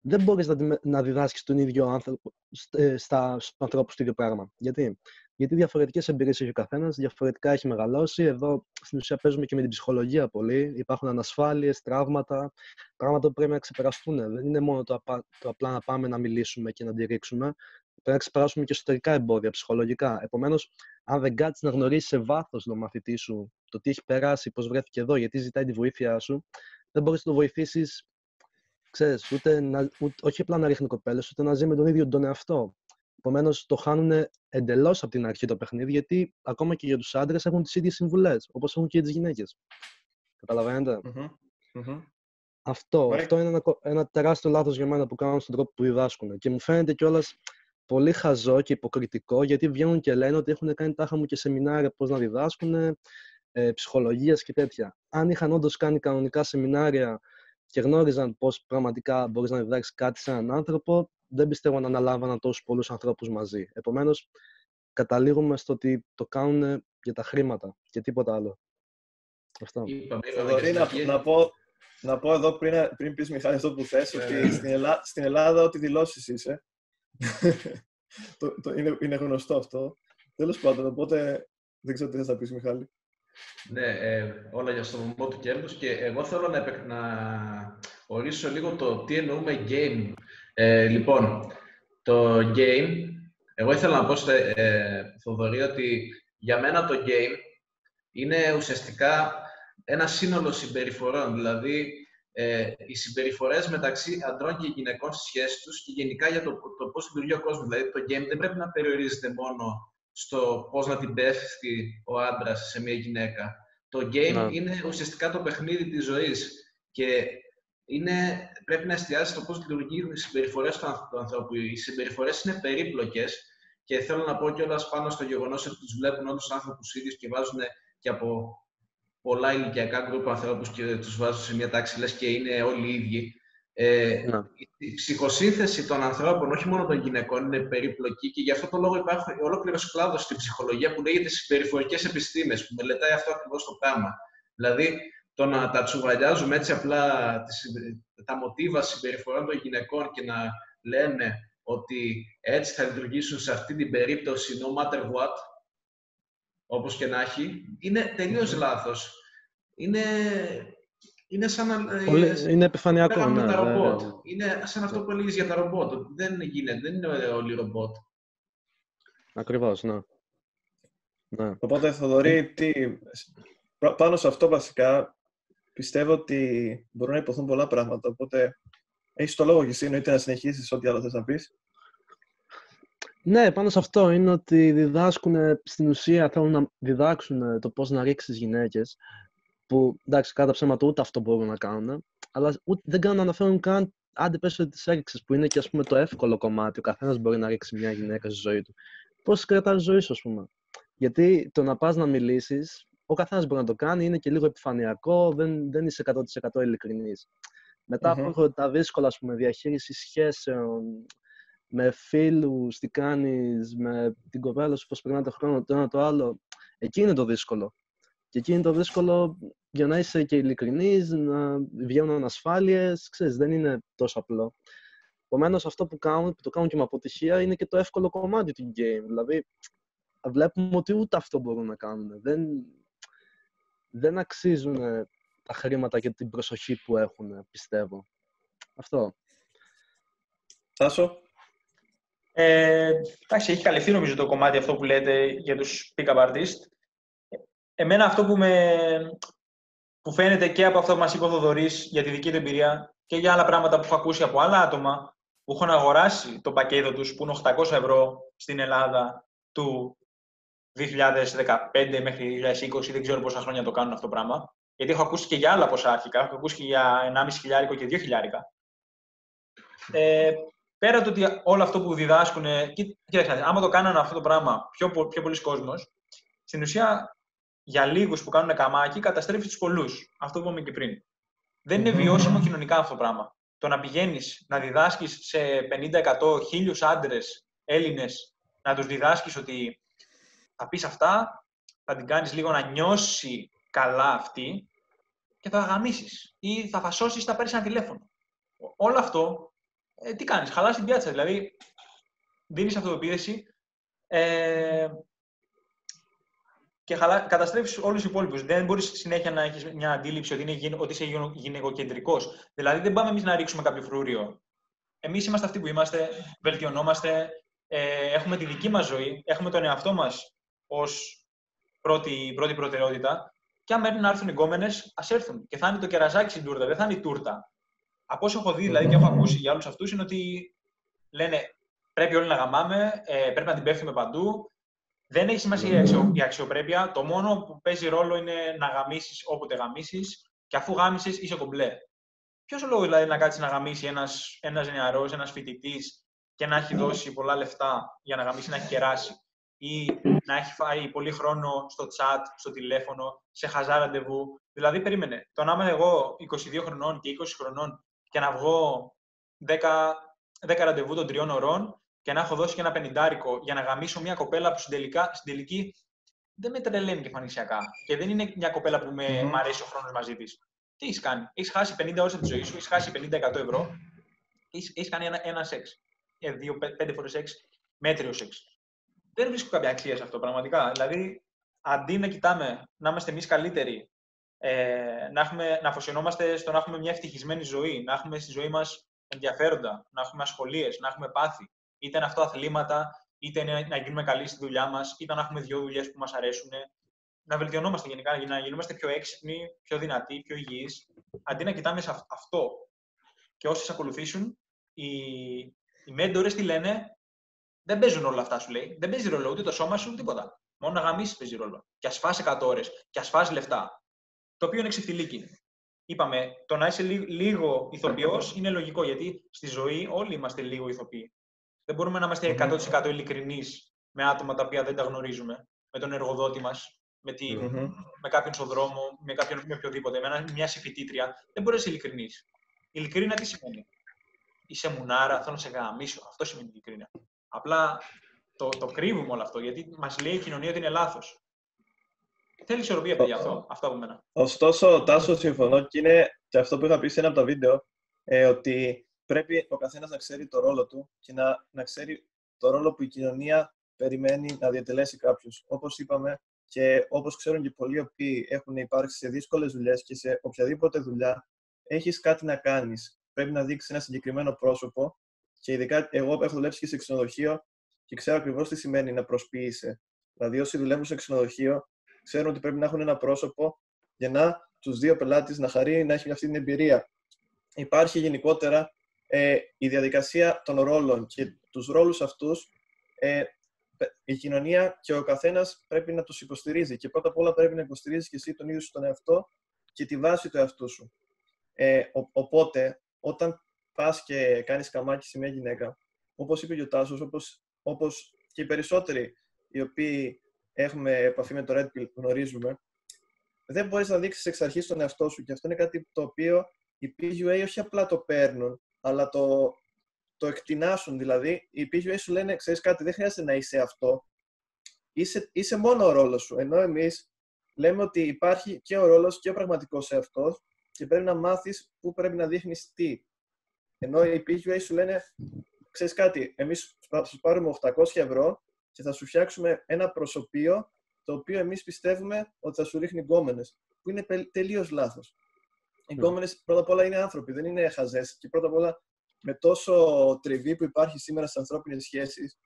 δεν μπορείς να, να διδάσκεις τον ίδιο άνθρωπο, ε, στα, στους ανθρώπους το ίδιο πράγμα. Γιατί; Γιατί διαφορετικές εμπειρίες έχει ο καθένας, διαφορετικά έχει μεγαλώσει. Εδώ στην ουσία παίζουμε και με την ψυχολογία πολύ. Υπάρχουν ανασφάλειες, τραύματα, πράγματα που πρέπει να ξεπεραστούν. Δεν είναι μόνο το, το απλά να πάμε να μιλήσουμε και να αντιρρήξουμε. Πρέπει να ξεπεράσουμε και εσωτερικά εμπόδια, ψυχολογικά. Επομένως, αν δεν κάτσεις να γνωρίσεις σε βάθος τον μαθητή σου το τι έχει περάσει, πώς βρέθηκε εδώ, γιατί ζητάει τη βοήθειά σου, δεν μπορείς να το βοηθήσεις ξέρεις, ούτε να, ούτε, όχι απλά να ρίχνει κοπέλες, ούτε να ζει με τον ίδιο τον εαυτό. Επομένως, το χάνουν εντελώς από την αρχή το παιχνίδι, γιατί ακόμα και για τους άντρες έχουν τις ίδιες συμβουλές, όπως έχουν και τις γυναίκες. Καταλαβαίνετε; Αυτό, αυτό είναι ένα, ένα τεράστιο λάθος για μένα που κάνουν στον τρόπο που διδάσκουν. Και μου φαίνεται κιόλας πολύ χαζό και υποκριτικό, γιατί βγαίνουν και λένε ότι έχουν κάνει τάχα μου και σεμινάρια πώς να διδάσκουν, ε, ψυχολογία και τέτοια. Αν είχαν όντως κάνει κανονικά σεμινάρια και γνώριζαν πώς πραγματικά μπορείς να διδάξεις κάτι σε έναν άνθρωπο, δεν πιστεύω να αναλάμβαναν τόσους πολλούς ανθρώπους μαζί. Επομένως, καταλήγουμε στο ότι το κάνουν για τα χρήματα και τίποτα άλλο. Αυτό. να, να, πω, να πω εδώ πριν, πριν πεις Μιχάλη αυτό που θες, ότι ναι. στην, Ελλάδα, στην Ελλάδα ό,τι δηλώσεις είσαι. το, το, είναι, είναι γνωστό αυτό. Τέλος πάντων, οπότε δεν ξέρω τι θες να πεις Μιχάλη. Ναι, ε, όλα για στο βωμό του κέρδους και εγώ θέλω να, να ορίσω λίγο το τι εννοούμε game. Ε, λοιπόν, το game, εγώ ήθελα να πω στο ε, Θοδωρή ότι για μένα το game είναι ουσιαστικά ένα σύνολο συμπεριφορών, δηλαδή ε, οι συμπεριφορές μεταξύ αντρών και γυναικών στις σχέσεις τους και γενικά για το, το πώς λειτουργεί ο κόσμος. Δηλαδή το game δεν πρέπει να περιορίζεται μόνο στο πώς να την πέφτει ο άντρας σε μια γυναίκα. Το game ναι. είναι ουσιαστικά το παιχνίδι της ζωής και είναι, πρέπει να εστιάσεις στο πώς λειτουργούν οι συμπεριφορές του ανθρώπου. Οι συμπεριφορές είναι περίπλοκες και θέλω να πω κιόλας πάνω στο γεγονός ότι τους βλέπουν όλους άνθρωπους ίδιους και βάζουν και από πολλά ηλικιακά γκρουπ ανθρώπους και τους βάζουν σε μια τάξη λες και είναι όλοι οι ίδιοι. Ε, ναι. Η ψυχοσύνθεση των ανθρώπων, όχι μόνο των γυναικών, είναι περίπλοκη και γι' αυτό το λόγο υπάρχει ολόκληρος κλάδος στην ψυχολογία που λέγεται συμπεριφορικές επιστήμες, που μελετάει αυτό ακριβώς το πράγμα. Δηλαδή, το να τα τσουβαλιάζουμε έτσι απλά τα μοτίβα συμπεριφορών των γυναικών και να λέμε ότι έτσι θα λειτουργήσουν σε αυτή την περίπτωση no matter what, όπως και να έχει, είναι τελείως λάθος. Είναι είναι σαν να. Ε, Πολύ, είναι επιφανειακό. Ναι, τα ρομπότ. Είναι σαν αυτό που έλεγες για τα ρομπότ. Δεν γίνεται, δεν είναι όλοι ρομπότ. Ακριβώς, ναι. ναι. Οπότε, Θοδωρή, τι... πάνω σε αυτό βασικά πιστεύω ότι μπορούν να υποθούν πολλά πράγματα. Οπότε, έχεις το λόγο και εσύ, εννοείται να συνεχίσεις ό,τι άλλο θες να πεις. Ναι, πάνω σε αυτό είναι ότι διδάσκουν, στην ουσία θέλουν να διδάξουν το πώς να ρίξεις γυναίκες που εντάξει, κατά ψέματα ούτε αυτό μπορούν να κάνουν, αλλά ούτε, δεν κάνουν να αναφέρουν καν άντε πες ότι τις έριξες, που είναι και ας πούμε το εύκολο κομμάτι. Ο καθένας μπορεί να ρίξει μια γυναίκα στη ζωή του. Πώς κρατάς ζωή σου, ας πούμε; Γιατί το να πας να μιλήσεις, ο καθένας μπορεί να το κάνει, είναι και λίγο επιφανειακό, δεν, δεν είσαι 100% ειλικρινής. Μετά Μμμ. από τα δύσκολα, ας πούμε, διαχείριση σχέσεων, με φίλους, τι κάνεις, με την κοπέλα σου, πώς περνάει το χρόνο, το ένα το άλλο. Εκεί είναι το δύσκολο. Και εκεί είναι το δύσκολο για να είσαι και ειλικρινής, να βγαίνουν ανασφάλειες, ξέρεις, δεν είναι τόσο απλό. Επομένως, αυτό που κάνουν, που το κάνουν και με αποτυχία, είναι και το εύκολο κομμάτι του game. Δηλαδή, βλέπουμε ότι ούτε αυτό μπορούν να κάνουν. Δεν, δεν αξίζουν τα χρήματα και την προσοχή που έχουν, πιστεύω. Αυτό. Τάσο. Ε, εντάξει, έχει καλυφθεί νομίζω το κομμάτι αυτό που λέτε για τους pick-up artist. Εμένα αυτό που, με, που φαίνεται και από αυτό που μας είπε ο Θοδωρής για τη δική του εμπειρία και για άλλα πράγματα που έχω ακούσει από άλλα άτομα που έχουν αγοράσει το πακέτο τους που είναι 800 ευρώ στην Ελλάδα του 2015 μέχρι 2020, δεν ξέρω πόσα χρόνια το κάνουν αυτό το πράγμα. Γιατί έχω ακούσει και για άλλα ποσά αρχικά, έχω ακούσει και για 1,5 χιλιάρικο και 2 χιλιάρικα. Ε, πέρα το ότι όλο αυτό που διδάσκουν. Κοίταξε, άμα το κάνανε αυτό το πράγμα πιο, πο- πιο πολλοί κόσμος, στην ουσία για λίγους που κάνουν καμάκι καταστρέφεις τους πολλούς. Αυτό που είπαμε και πριν. Δεν είναι Μμμ. βιώσιμο κοινωνικά αυτό το πράγμα. Το να πηγαίνεις να διδάσκεις σε 50-100 χίλιους άντρες Έλληνες, να τους διδάσκεις ότι θα πεις αυτά, θα την κάνεις λίγο να νιώσει καλά αυτή και θα γαμίσεις. Ή θα φασώσει, θα πάρει ένα τηλέφωνο. Ο- Όλο αυτό, ε, τι κάνεις, χαλάς την πιάτσα. Δηλαδή, δίνεις αυτοπεποίθηση ε, και χαλά, καταστρέφεις όλους τους υπόλοιπους. Δεν μπορείς συνέχεια να έχεις μια αντίληψη ότι, είναι, γυ- ότι είσαι γυναικο- γυναικοκεντρικός. Δηλαδή δεν πάμε εμείς να ρίξουμε κάποιο φρούριο. Εμείς είμαστε αυτοί που είμαστε, βελτιωνόμαστε, ε, έχουμε τη δική μας ζωή, έχουμε τον εαυτό μας ως πρώτη, πρώτη προτεραιότητα και αν μέρει να έρθουν οι γκόμενες, ας έρθουν. Και θα είναι το κεραζάκι στην τούρτα, δεν θα είναι η τούρτα. Από όσο έχω δει δηλαδή, και έχω ακούσει για όλους αυτούς είναι ότι λένε πρέπει όλοι να γαμάμε, ε, πρέπει να την πέφτουμε παντού, δεν έχει σημασία η, αξιο, η αξιοπρέπεια. Το μόνο που παίζει ρόλο είναι να γαμίσεις όποτε γαμίσεις και αφού γάμισες είσαι κομπλέ. Ποιος ο λόγο δηλαδή να κάτσεις να γαμίσει ένας ένας νεαρός, ένας φοιτητής και να έχει δώσει πολλά λεφτά για να γαμίσει, να έχει κεράσει ή να έχει φάει πολύ χρόνο στο chat, στο τηλέφωνο, σε χαζά ραντεβού. Δηλαδή, περίμενε. Το να είμαι εγώ 22 χρονών και 20 χρονών και να βγω 10, 10 ραντεβού των τριών ωρών και να έχω δώσει και ένα πενιντάρικο για να γαμίσω μια κοπέλα που στην, τελικά, στην τελική δεν με τρελαίνει και φανησιακά. Και δεν είναι μια κοπέλα που με, Μμμ. μ' αρέσει ο χρόνος μαζί της. Τι έχεις κάνει, έχεις χάσει 50 ώρες από τη ζωή σου, έχεις χάσει 50% ευρώ και έχεις κάνει ένα, ένα σεξ. Ε, δύο, πέ- πέντε φορές σεξ, μέτριο σεξ. Δεν βρίσκω κάποια αξία σε αυτό πραγματικά. Δηλαδή, αντί να κοιτάμε να είμαστε εμείς καλύτεροι, ε, να, έχουμε, να αφοσιωνόμαστε στο να έχουμε μια ευτυχισμένη ζωή, να έχουμε στη ζωή μας ενδιαφέροντα, να έχουμε ασχολίες, να έχουμε πάθη. Είτε είναι αυτό αθλήματα, είτε είναι να γίνουμε καλοί στη δουλειά μας, είτε να έχουμε δύο δουλειές που μας αρέσουν. Να βελτιωνόμαστε γενικά, για να γινόμαστε πιο έξυπνοι, πιο δυνατοί, πιο υγιείς. Αντί να κοιτάμε σε αυ- αυτό και όσε ακολουθήσουν, οι, οι μέντορες τι λένε, δεν παίζουν όλα αυτά, σου λέει. Δεν παίζει ρόλο ούτε το σώμα σου, τίποτα. Μόνο να γαμίσεις παίζει ρόλο. Και ας φας 100 ώρες, και ας φας λεφτά. Το οποίο είναι ξεφτιλίκι. Είπαμε, το να είσαι λί- λίγο ηθοποιός είναι λογικό γιατί στη ζωή όλοι είμαστε λίγο ηθοποιοί. Δεν μπορούμε να είμαστε 100% ειλικρινείς με άτομα τα οποία δεν τα γνωρίζουμε. Με τον εργοδότη μας, με, τη, Μμμ. με κάποιον στον δρόμο, με κάποιον με οποιοδήποτε, με ένα- μια συμφοιτήτρια. Δεν μπορείς να είσαι ειλικρινής. Ειλικρίνα τι σημαίνει; Είσαι μουνάρα, θέλω να σε γαμίσω. Αυτό σημαίνει ειλικρίνα. Απλά το, το κρύβουμε όλο αυτό γιατί μας λέει η κοινωνία ότι είναι λάθος. Θέλει ισορροπία, παιδιά, αυτό. Αυτό από μένα. Ωστόσο, Τάσο, συμφωνώ και είναι και αυτό που είχα πει σε ένα από τα βίντεο, ε, ότι πρέπει ο καθένας να ξέρει το ρόλο του και να, να ξέρει το ρόλο που η κοινωνία περιμένει να διατελέσει κάποιου. Όπως είπαμε και όπως ξέρουν και πολλοί οι οποίοι έχουν υπάρξει σε δύσκολες δουλειές και σε οποιαδήποτε δουλειά, έχεις κάτι να κάνεις. Πρέπει να δείξεις ένα συγκεκριμένο πρόσωπο. Και ειδικά εγώ έχω δουλέψει και σε ξενοδοχείο και ξέρω ακριβώς τι σημαίνει να προσποιείσαι. Δηλαδή, όσοι δουλεύουν σε ξενοδοχείο, ξέρουν ότι πρέπει να έχουν ένα πρόσωπο για να τους δύο πελάτε να χαρεί να έχει αυτή την εμπειρία. Υπάρχει γενικότερα ε, η διαδικασία των ρόλων και τους ρόλους αυτούς ε, η κοινωνία και ο καθένας πρέπει να τους υποστηρίζει και πρώτα απ' όλα πρέπει να υποστηρίζεις και εσύ τον ίδιο σου τον εαυτό και τη βάση του εαυτού σου. Ε, ο- οπότε, όταν πας και κάνεις καμάκι σε μια γυναίκα, όπως είπε και ο Τάσος, όπως, όπως και οι περισσότεροι οι οποίοι έχουμε επαφή με το Red Pill, γνωρίζουμε, δεν μπορείς να δείξεις εξ αρχής τον εαυτό σου. Και αυτό είναι κάτι το οποίο οι PUA όχι απλά το παίρνουν, αλλά το, το εκτινάσουν. Δηλαδή, οι PUA σου λένε, ξέρεις κάτι, δεν χρειάζεται να είσαι αυτό. Είσαι, είσαι μόνο ο ρόλος σου. Ενώ εμείς λέμε ότι υπάρχει και ο ρόλος και ο πραγματικός εαυτός και πρέπει να μάθεις πού πρέπει να δείχνεις τι. Ενώ οι PUA σου λένε, ξέρεις κάτι, εμείς θα σου πάρουμε 800 ευρώ και θα σου φτιάξουμε ένα προσωπείο το οποίο εμείς πιστεύουμε ότι θα σου ρίχνει γκόμενες. Που είναι τελείως λάθος. Οι ναι. γκόμενε πρώτα απ' όλα είναι άνθρωποι, δεν είναι χαζές. Και πρώτα απ' όλα με τόσο τριβή που υπάρχει σήμερα στις ανθρώπινες σχέσεις,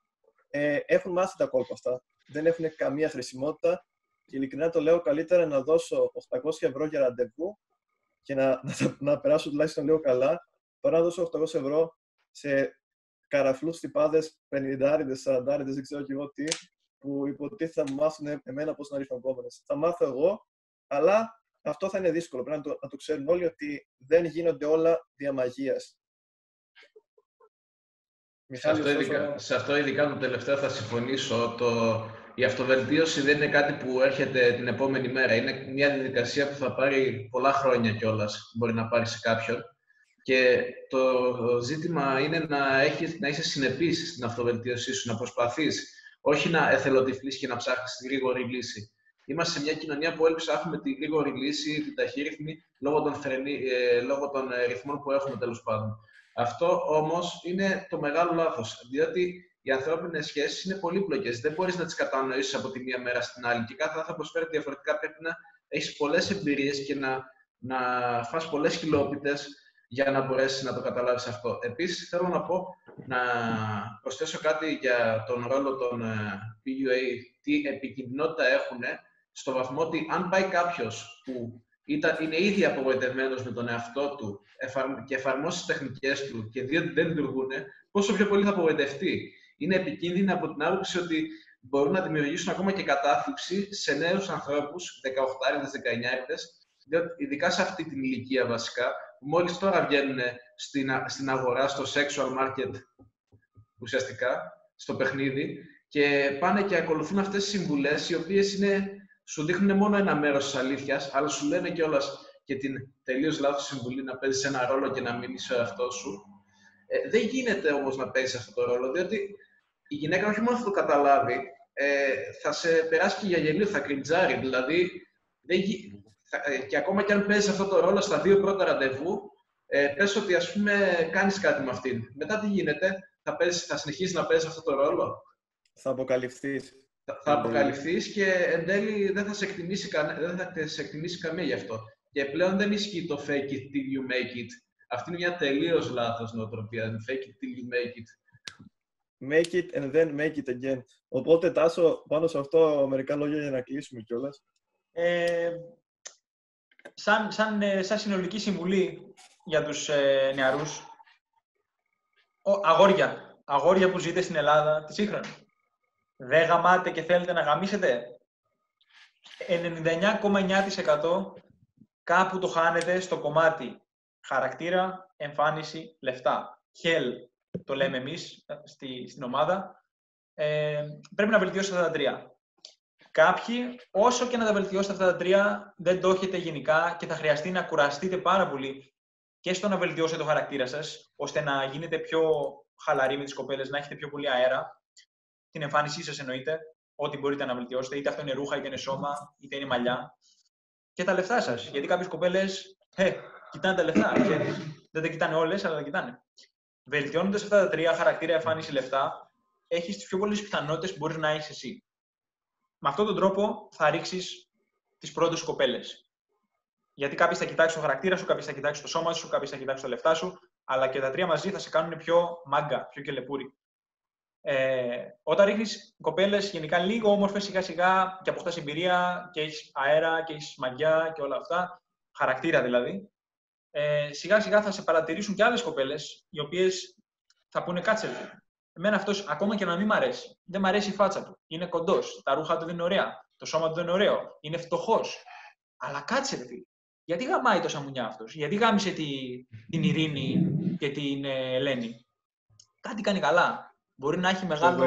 ε, έχουν μάθει τα κόλπα αυτά. Δεν έχουν καμία χρησιμότητα. Και ειλικρινά το λέω καλύτερα να δώσω 800 ευρώ για ραντεβού και να, να, να περάσω τουλάχιστον λίγο καλά, παρά να δώσω 800 ευρώ σε καραφλούς τυπάδες, 50 40 δεν ξέρω και εγώ τι, που υποτίθεται θα μου μάθουν εμένα πώς να ρίχνω κόμματα. Θα μάθω εγώ, αλλά αυτό θα είναι δύσκολο. Πρέπει να το, να το ξέρουν όλοι ότι δεν γίνονται όλα δια μαγείας. Σε αυτό, ειδικά, σε αυτό ειδικά το τελευταίο θα συμφωνήσω. Το, η αυτοβελτίωση δεν είναι κάτι που έρχεται την επόμενη μέρα. Είναι μια διαδικασία που θα πάρει πολλά χρόνια κιόλας. Μπορεί να πάρει σε κάποιον. Και το ζήτημα είναι να, έχεις, να είσαι συνεπής στην αυτοβελτίωσή σου, να προσπαθείς όχι να εθελοτυφλείς και να ψάχνεις τη γρήγορη λύση. Είμαστε σε μια κοινωνία που όλοι ψάχνουμε τη γρήγορη λύση, την ταχύρυθμη, λόγω των, φρενή, ε, λόγω των ε, ρυθμών που έχουμε τέλος πάντων. Αυτό όμως είναι το μεγάλο λάθος, διότι οι ανθρώπινες σχέσεις είναι πολύπλοκε. Δεν μπορείς να τις κατανοήσεις από τη μία μέρα στην άλλη και κάθε θα προσφέρει διαφορετικά. Πρέπει να έχεις πολλές εμπειρίες και να, να φας πολλές χιλόπιτες για να μπορέσεις να το καταλάβεις αυτό. Επίσης, θέλω να πω να προσθέσω κάτι για τον ρόλο των ε, PUA, τι επικινδυνότητα έχουν, στο βαθμό ότι αν πάει κάποιος που ήταν, είναι ήδη απογοητευμένος με τον εαυτό του και εφαρμόσει τις τεχνικές του και δει ότι δεν λειτουργούν, πόσο πιο πολύ θα απογοητευτεί. Είναι επικίνδυνο από την άποψη ότι μπορούν να δημιουργήσουν ακόμα και κατάθλιψη σε νέους ανθρώπους, 18-19, ειδικά σε αυτή την ηλικία βασικά, που μόλις τώρα βγαίνουν στην, στην αγορά, στο sexual market ουσιαστικά, στο παιχνίδι και πάνε και ακολουθούν αυτές τις συμβουλές οι οποίες είναι, σου δείχνουν μόνο ένα μέρος της αλήθειας, αλλά σου λένε κιόλας και την τελείως λάθος συμβουλή να παίζεις ένα ρόλο και να μείνεις σε αυτό σου. Ε, δεν γίνεται όμως να παίζεις αυτό το ρόλο, διότι η γυναίκα όχι μόνο θα το καταλάβει, ε, θα σε περάσει και για γελίο, θα κριτζάρει. Δηλαδή, δεν, ε, και ακόμα και αν παίζεις αυτό το ρόλο στα δύο πρώτα ραντεβού, ε, πες ότι ας πούμε κάνεις κάτι με αυτήν. Μετά τι γίνεται, θα, παίζεις, θα συνεχίσεις να παίζεις αυτό το ρόλο; Θα αποκαλυφθείς. Θα, θα αποκαλυφθείς και εν τέλει δεν θα σε εκτιμήσει, δεν θα σε εκτιμήσει καμία γι' αυτό. Και πλέον δεν ισχύει το fake it till you make it. Αυτή είναι μια τελείως λάθος νοοτροπία. Fake it till you make it. Make it and then make it again. Οπότε, Τάσο, πάνω σε αυτό μερικά λόγια για να κλείσουμε κιόλας. Ε, σαν, σαν, ε, σαν συνολική συμβουλή για τους ε, νεαρούς, ο, αγόρια, αγόρια που ζείτε στην Ελλάδα, τη σύγχρονη. Δεν γαμάτε και θέλετε να γαμίσετε. 99,9% κάπου το χάνετε στο κομμάτι χαρακτήρα, εμφάνιση, λεφτά. Hell, το λέμε εμείς στη, στην ομάδα. Ε, πρέπει να βελτιώσετε αυτά τα τρία. Κάποιοι, όσο και να τα βελτιώσετε αυτά τα τρία, δεν το έχετε γενικά και θα χρειαστεί να κουραστείτε πάρα πολύ και στο να βελτιώσετε το χαρακτήρα σας, ώστε να γίνετε πιο χαλαροί με τις κοπέλες, να έχετε πιο πολύ αέρα. Την εμφάνισή σας εννοείται, ό,τι μπορείτε να βελτιώσετε, είτε αυτό είναι ρούχα, είτε είναι σώμα, είτε είναι μαλλιά. Και τα λεφτά σας. Γιατί κάποιες κοπέλες, ε, κοιτάνε τα λεφτά. δεν τα κοιτάνε όλες, αλλά τα κοιτάνε. Βελτιώνοντας αυτά τα τρία, χαρακτήρα, εμφάνιση, λεφτά, έχεις τις πιο πολλές πιθανότητες που μπορείς να έχεις εσύ. Με αυτόν τον τρόπο θα ρίξεις τις πρώτες κοπέλες. Γιατί κάποιοι θα κοιτάξουν το χαρακτήρα σου, κάποιοι θα κοιτάξουν το σώμα σου, κάποιοι θα κοιτάξουν τα λεφτά σου, αλλά και τα τρία μαζί θα σε κάνουν πιο μάγκα, πιο κελεπούρι. Ε, όταν ρίχνεις κοπέλες γενικά λίγο όμορφε σιγά σιγά και αποκτά εμπειρία και έχεις αέρα και έχεις μαγιά και όλα αυτά, χαρακτήρα δηλαδή, ε, σιγά σιγά θα σε παρατηρήσουν και άλλες κοπέλες οι οποίες θα πούνε κάτσε. Εμένα αυτός, ακόμα και να μην μ' αρέσει, δεν μ' αρέσει η φάτσα του. Είναι κοντός, τα ρούχα του δεν είναι ωραία, το σώμα του δεν είναι ωραίο, είναι φτωχός. Αλλά κάτσε, ρε φίλε. Γιατί γαμάει το σαμουνιά αυτός, Γιατί γάμισε τη, την Ειρήνη και την ε, Ελένη; Κάτι κάνει καλά. Μπορεί να έχει μεγάλο.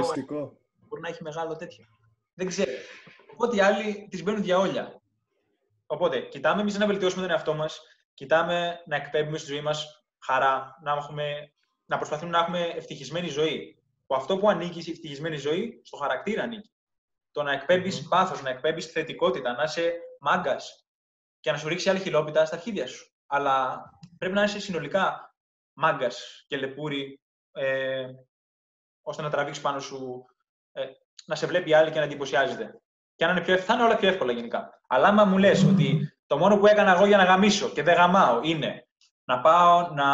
Μπορεί να έχει μεγάλο τέτοιο. δεν ξέρει. Οπότε οι άλλοι τις μπαίνουν διαόλια. Οπότε, κοιτάμε εμείς να βελτιώσουμε τον εαυτό μας, κοιτάμε να εκπέμπουμε στη ζωή μας χαρά, να, έχουμε, να προσπαθούμε να έχουμε ευτυχισμένη ζωή. Που αυτό που ανήκει στη ευτυχισμένη ζωή, στο χαρακτήρα ανήκει. Το να εκπέμπεις mm-hmm. πάθος, να εκπέμπεις θετικότητα, να είσαι μάγκας και να σου ρίξει άλλη χιλόπιτα στα αρχίδια σου. Αλλά πρέπει να είσαι συνολικά μάγκας και λεπούρι, ε, ώστε να τραβήξεις πάνω σου, ε, να σε βλέπει άλλη και να εντυπωσιάζεται. Και αν είναι πιο, θα είναι όλα πιο εύκολα γενικά. Αλλά άμα μου λες ότι το μόνο που έκανα εγώ για να γαμίσω και δεν γαμάω είναι να πάω να